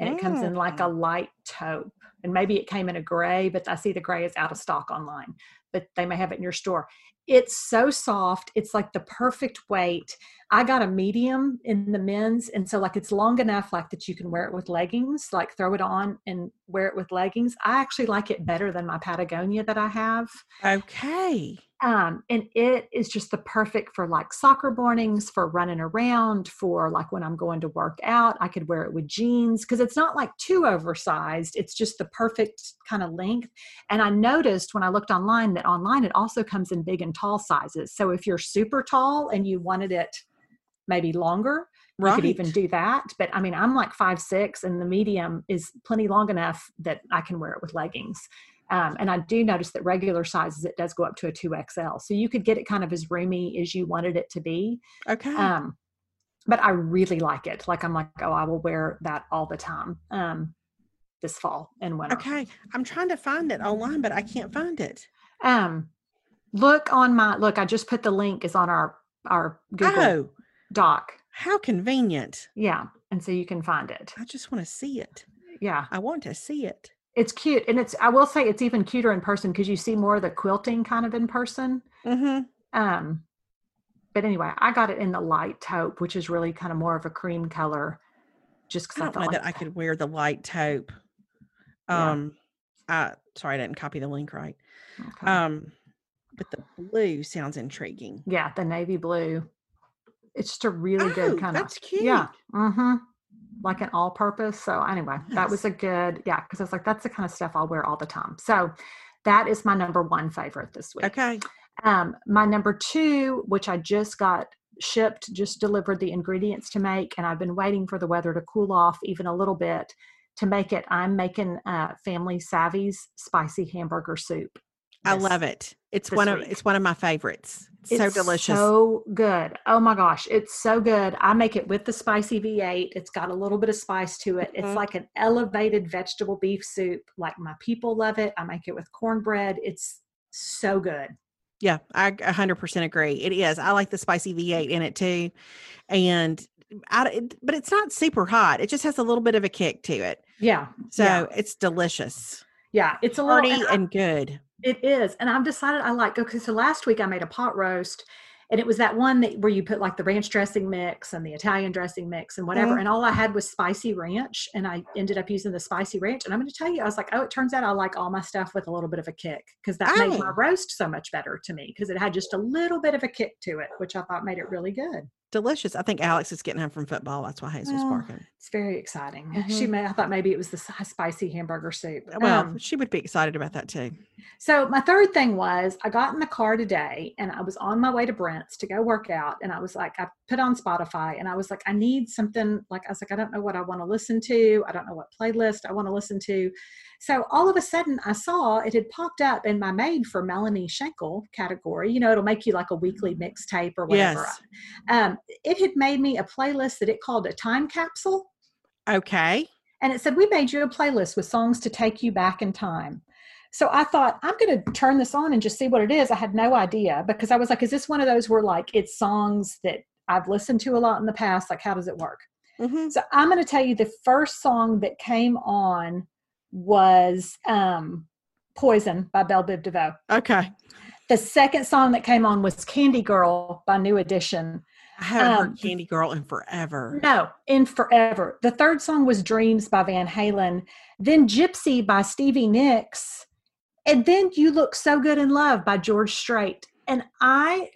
and it comes in like a mm. light taupe. And maybe it came in a gray, but I see the gray is out of stock online. But they may have it in your store. It's so soft. It's like the perfect weight. I got a medium in the men's, and so like it's long enough like that you can wear it with leggings, like throw it on and wear it with leggings. I actually like it better than my Patagonia that I have. Okay. Um, and it is just the perfect for like soccer mornings, for running around, for like when I'm going to work out. I could wear it with jeans because it's not like too oversized. It's just the perfect kind of length. And I noticed when I looked online that online it also comes in big and tall sizes. So if you're super tall and you wanted it maybe longer, you could even do that. But I mean, I'm like five six, and the medium is plenty long enough that I can wear it with leggings. Um, and I do notice that regular sizes it does go up to a two XL, so you could get it kind of as roomy as you wanted it to be. okay. Um, but I really like it. Like I'm like, oh, I will wear that all the time. Um, this fall and winter. okay. I'm trying to find it online, but I can't find it. Um, look on my look. I just put the link is on our our Google Oh, Doc. how convenient. Yeah, and so you can find it. I just want to see it. Yeah. I want to see it. It's cute and it's i will say it's even cuter in person because you see more of the quilting kind of in person Mm-hmm. um but anyway i got it in the light taupe which is really kind of more of a cream color just because i, don't thought know like, that I could wear the light taupe. Yeah. Um, I sorry I didn't copy the link right. okay. Um, but the blue sounds intriguing. yeah the navy blue it's just a really oh, good kind of that's cute. yeah mm-hmm like an all purpose so anyway that was a good yeah because i was like that's the kind of stuff i'll wear all the time so that is my number one favorite this week Okay. Um, my number two, which I just got shipped, just delivered the ingredients to make, and I've been waiting for the weather to cool off even a little bit to make it. I'm making uh, Family Savvy's spicy hamburger soup. I love it. It's one week. of it's one of my favorites. It's, it's so delicious. So good. Oh my gosh, it's so good. I make it with the spicy V8. It's got a little bit of spice to it. Mm-hmm. It's like an elevated vegetable beef soup. Like my people love it. I make it with cornbread. It's so good. Yeah, I 100% agree. It is. I like the spicy V8 in it too. And I, but it's not super hot. It just has a little bit of a kick to it. Yeah. So yeah. it's delicious. Yeah, it's a hearty little and, and good. It is. And I've decided I like okay. So last week I made a pot roast and it was that one that where you put like the ranch dressing mix and the Italian dressing mix and whatever. Mm-hmm. And all I had was spicy ranch, and I ended up using the spicy ranch. And I'm going to tell you, I was like, oh, it turns out I like all my stuff with a little bit of a kick because that oh. made my roast so much better to me because it had just a little bit of a kick to it, which I thought made it really good delicious. I think Alex is getting home from football. That's why Hazel's well, barking. It's very exciting. Mm-hmm. She may, I thought maybe it was the spicy hamburger soup. Well, um, she would be excited about that too. So my third thing was I got in the car today and I was on my way to Brent's to go work out. And I was like, I put on Spotify and I was like, I need something like, I was like, I don't know what I want to listen to. I don't know what playlist I want to listen to. So all of a sudden, I saw it had popped up in my made for Melanie Shankle category. You know, it'll make you like a weekly mixtape or whatever. Yes. Um, it had made me a playlist that it called a time capsule. Okay. And it said, We made you a playlist with songs to take you back in time. So I thought, I'm going to turn this on and just see what it is. I had no idea because I was like, Is this one of those where like it's songs that I've listened to a lot in the past? Like, how does it work? Mm-hmm. So I'm going to tell you the first song that came on was um, Poison by Bell Biv DeVoe. Okay. The second song that came on was Candy Girl by New Edition. I haven't um, heard Candy Girl in forever. No, in forever. The third song was Dreams by Van Halen. Then Gypsy by Stevie Nicks. And then You Look So Good in Love by George Strait. And I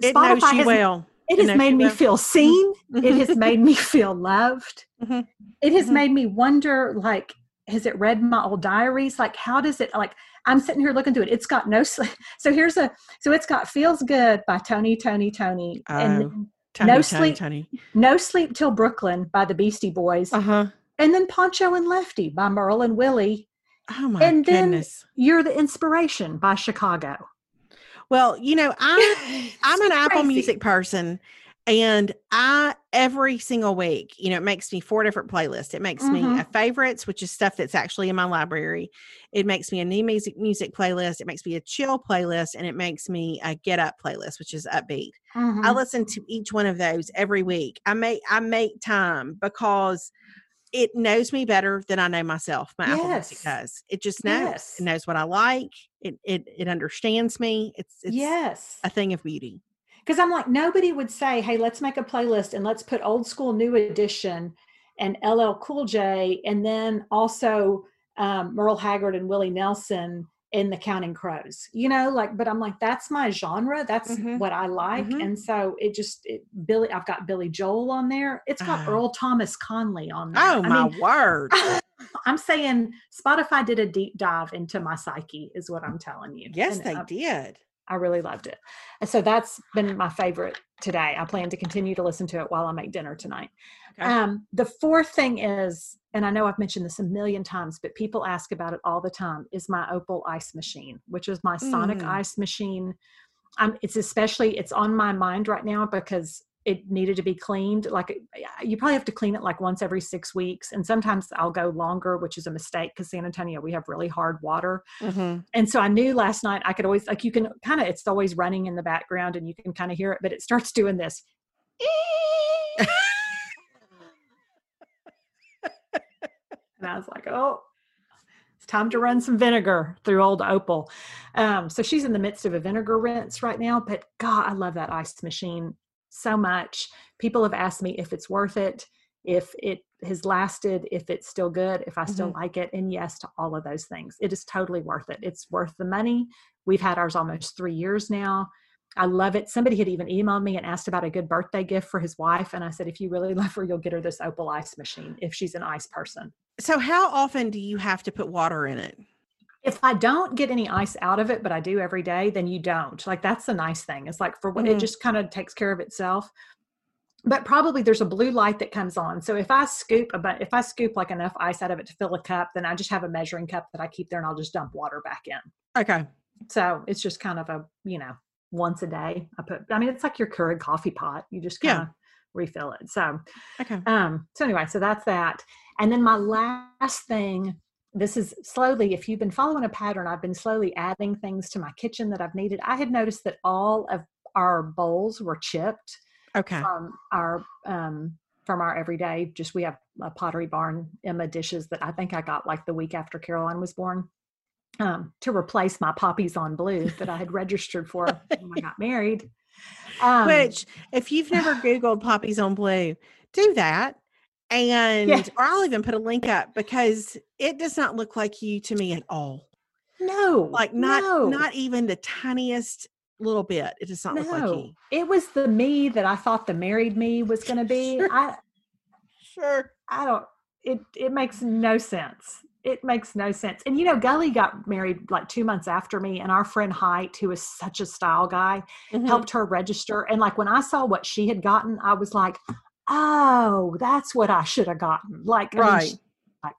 it Spotify knows you has, well. It, it has made me well. feel seen. it has made me feel loved. Mm-hmm. It has mm-hmm. made me wonder like has it read my old diaries? Like how does it like i'm sitting here looking through it. It's got no sleep so here's a so it's got feels good by tony tony tony oh, and tony, no sleep tony. no sleep till brooklyn by the beastie boys. Uh-huh. And then pancho and lefty by merle and willie. Oh my and goodness. Then you're the inspiration by chicago. Well you know i i'm an apple music person and I every single week, you know, it makes me four different playlists. It makes mm-hmm. me a favorites, which is stuff that's actually in my library. It makes me a new music music playlist. It makes me a chill playlist, and it makes me a get up playlist, which is upbeat. Mm-hmm. I listen to each one of those every week. I make I make time because it knows me better than I know myself. My yes. Apple Music does. It just knows. Yes. It knows what I like. It it it understands me. It's it's yes a thing of beauty because I'm like, nobody would say, hey, let's make a playlist and let's put old school new edition and LL Cool J and then also um, Merle Haggard and Willie Nelson in the Counting Crows, you know, like, but I'm like, that's my genre. That's mm-hmm. what I like. Mm-hmm. And so it just, it, Billy, I've got Billy Joel on there. It's got Earl Thomas Conley on there. Oh, I my mean, word. I'm saying Spotify did a deep dive into my psyche, is what I'm telling you. Yes, and, they uh, did. I really loved it. And so that's been my favorite today. I plan to continue to listen to it while I make dinner tonight. Okay. Um, the fourth thing is, and I know I've mentioned this a million times, but people ask about it all the time, is my Opal ice machine, which is my sonic mm. ice machine. Um, it's especially, it's on my mind right now because it needed to be cleaned like you probably have to clean it like once every six weeks and sometimes i'll go longer which is a mistake because san antonio we have really hard water. Mm-hmm. and so i knew last night i could always like you can kind of it's always running in the background and you can kind of hear it but it starts doing this. And i was like oh it's time to run some vinegar through old opal. Um, so she's in the midst of a vinegar rinse right now but god i love that ice machine so much. People have asked me if it's worth it, if it has lasted, if it's still good, if I still mm-hmm. like it. And yes to all of those things. It is totally worth it. It's worth the money. We've had ours almost three years now. I love it. Somebody had even emailed me and asked about a good birthday gift for his wife. And I said, if you really love her, you'll get her this Opal ice machine if she's an ice person. So, how often do you have to put water in it? If I don't get any ice out of it, but I do every day, then you don't. Like that's the nice thing. It's like for when mm-hmm. it just kind of takes care of itself. But probably there's a blue light that comes on. So if I scoop about if I scoop like enough ice out of it to fill a cup, then I just have a measuring cup that I keep there and I'll just dump water back in. Okay. So it's just kind of a, you know, once a day. I put I mean it's like your Keurig coffee pot. You just kind Yeah. of refill it. So Okay. um so anyway, so that's that. And then my last thing this is slowly if you've been following a pattern i've been slowly adding things to my kitchen that i've needed i had noticed that all of our bowls were chipped Okay. from our um from our everyday just we have a pottery barn emma dishes that i think i got like the week after caroline was born um to replace my poppies on blue that i had registered for when i got married um Which, if you've never Googled poppies on blue, do that. And Yeah. or I'll even put a link up because it does not look like you to me at all. no Like not no, not even the tiniest little bit. It does not look like you. it was the me that i thought the married me was going to be Sure. i Sure. I don't. It it makes no sense. It makes no sense. And you know, Gully got married like two months after me, and our friend Height, who is such a style guy, Mhm. helped her register. And like when I saw what she had gotten, I was like, "Oh, that's what I should have gotten." Like, I mean, like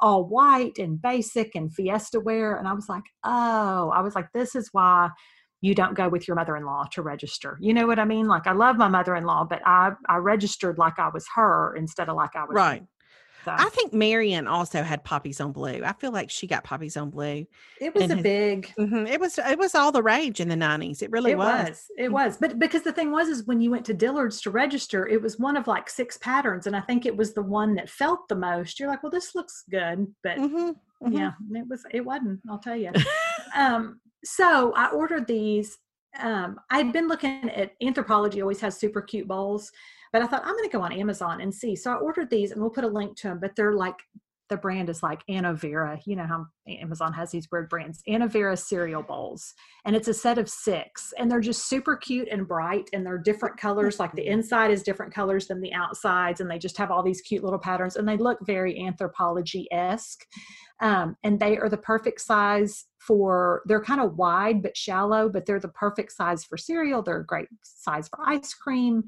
all white and basic and Fiestaware, and I was like, "Oh," I was like, "This is why." You don't go with your mother-in-law to register. You know what I mean? Like I love my mother-in-law, but I I registered like I was her instead of like I was Right. him. So I think Marion also had poppies on blue. I feel like she got poppies on blue. it was a his- big Mhm. It was it was all the rage in the nineties. It really it was. was. It was. But because the thing was is when you went to Dillard's to register, it was one of like six patterns. And I think it was the one that felt the most. You're like, well, this looks good. But Mhm, mhm. yeah, it was it wasn't, I'll tell you. um, so I ordered these. Um, I'd been looking at Anthropologie always has super cute bowls, but I thought I'm gonna go on Amazon and see. So I ordered these and we'll put a link to them, but they're like the brand is like Anna Vera. You know how Amazon has these weird brands. Anna Vera cereal bowls. And it's a set of six. And they're just super cute and bright. And they're different colors. Like the inside is different colors than the outsides. And they just have all these cute little patterns. And they look very Anthropologie-esque. Um, and they are the perfect size for they're kind of wide but shallow, but they're the perfect size for cereal. They're a great size for ice cream.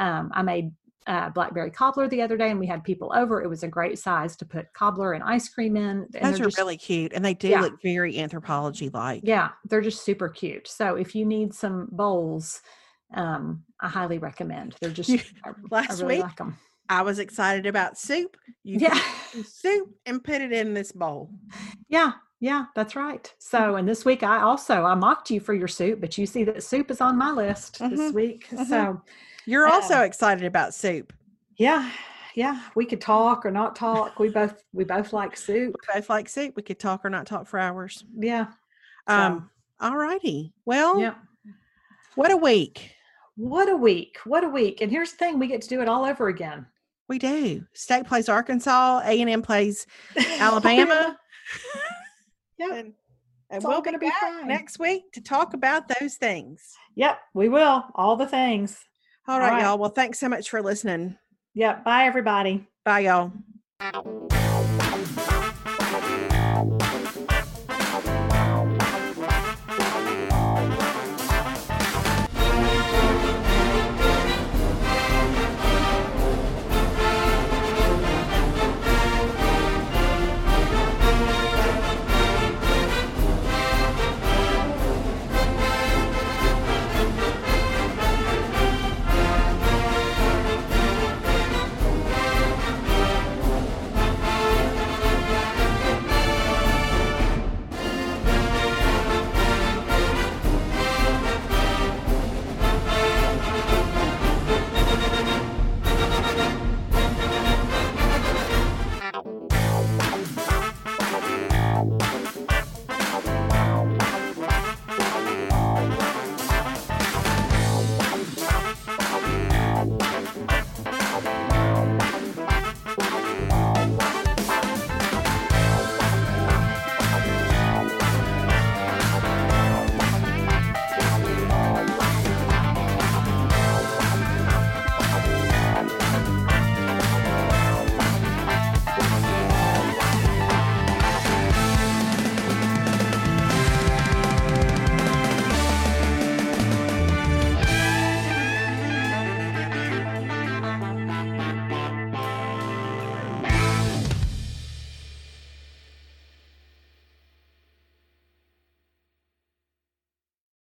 Um, I made uh, blackberry cobbler the other day and we had people over. It was a great size to put cobbler and ice cream in. And Those they're just- really cute, and they do Yeah. look very Anthropologie like. yeah, they're just super cute. So if you need some bowls, um, I highly recommend. They're just You- I, I last really week, like them. I was excited about soup. You Yeah, soup and put it in this bowl. yeah, yeah. That's right. So and this week I also I mocked you for your soup, but you see that soup is on my list this Mhm, week. mhm. So You're also Um, excited about soup. yeah, yeah. We could talk or not talk. We both we both like soup. We both like soup. We could talk or not talk for hours. Yeah. So, Um, all righty. Well, yeah. what a week. What a week. What a week. And here's the thing, we get to do it all over again. We do. State plays Arkansas. A and M plays Alabama. Yep. and, and It's we're gonna be back fine. next week to talk about those things. Yep, we will. All the things. All right, right. y'all. Well, thanks so much for listening. Yep. Bye everybody. Bye, y'all.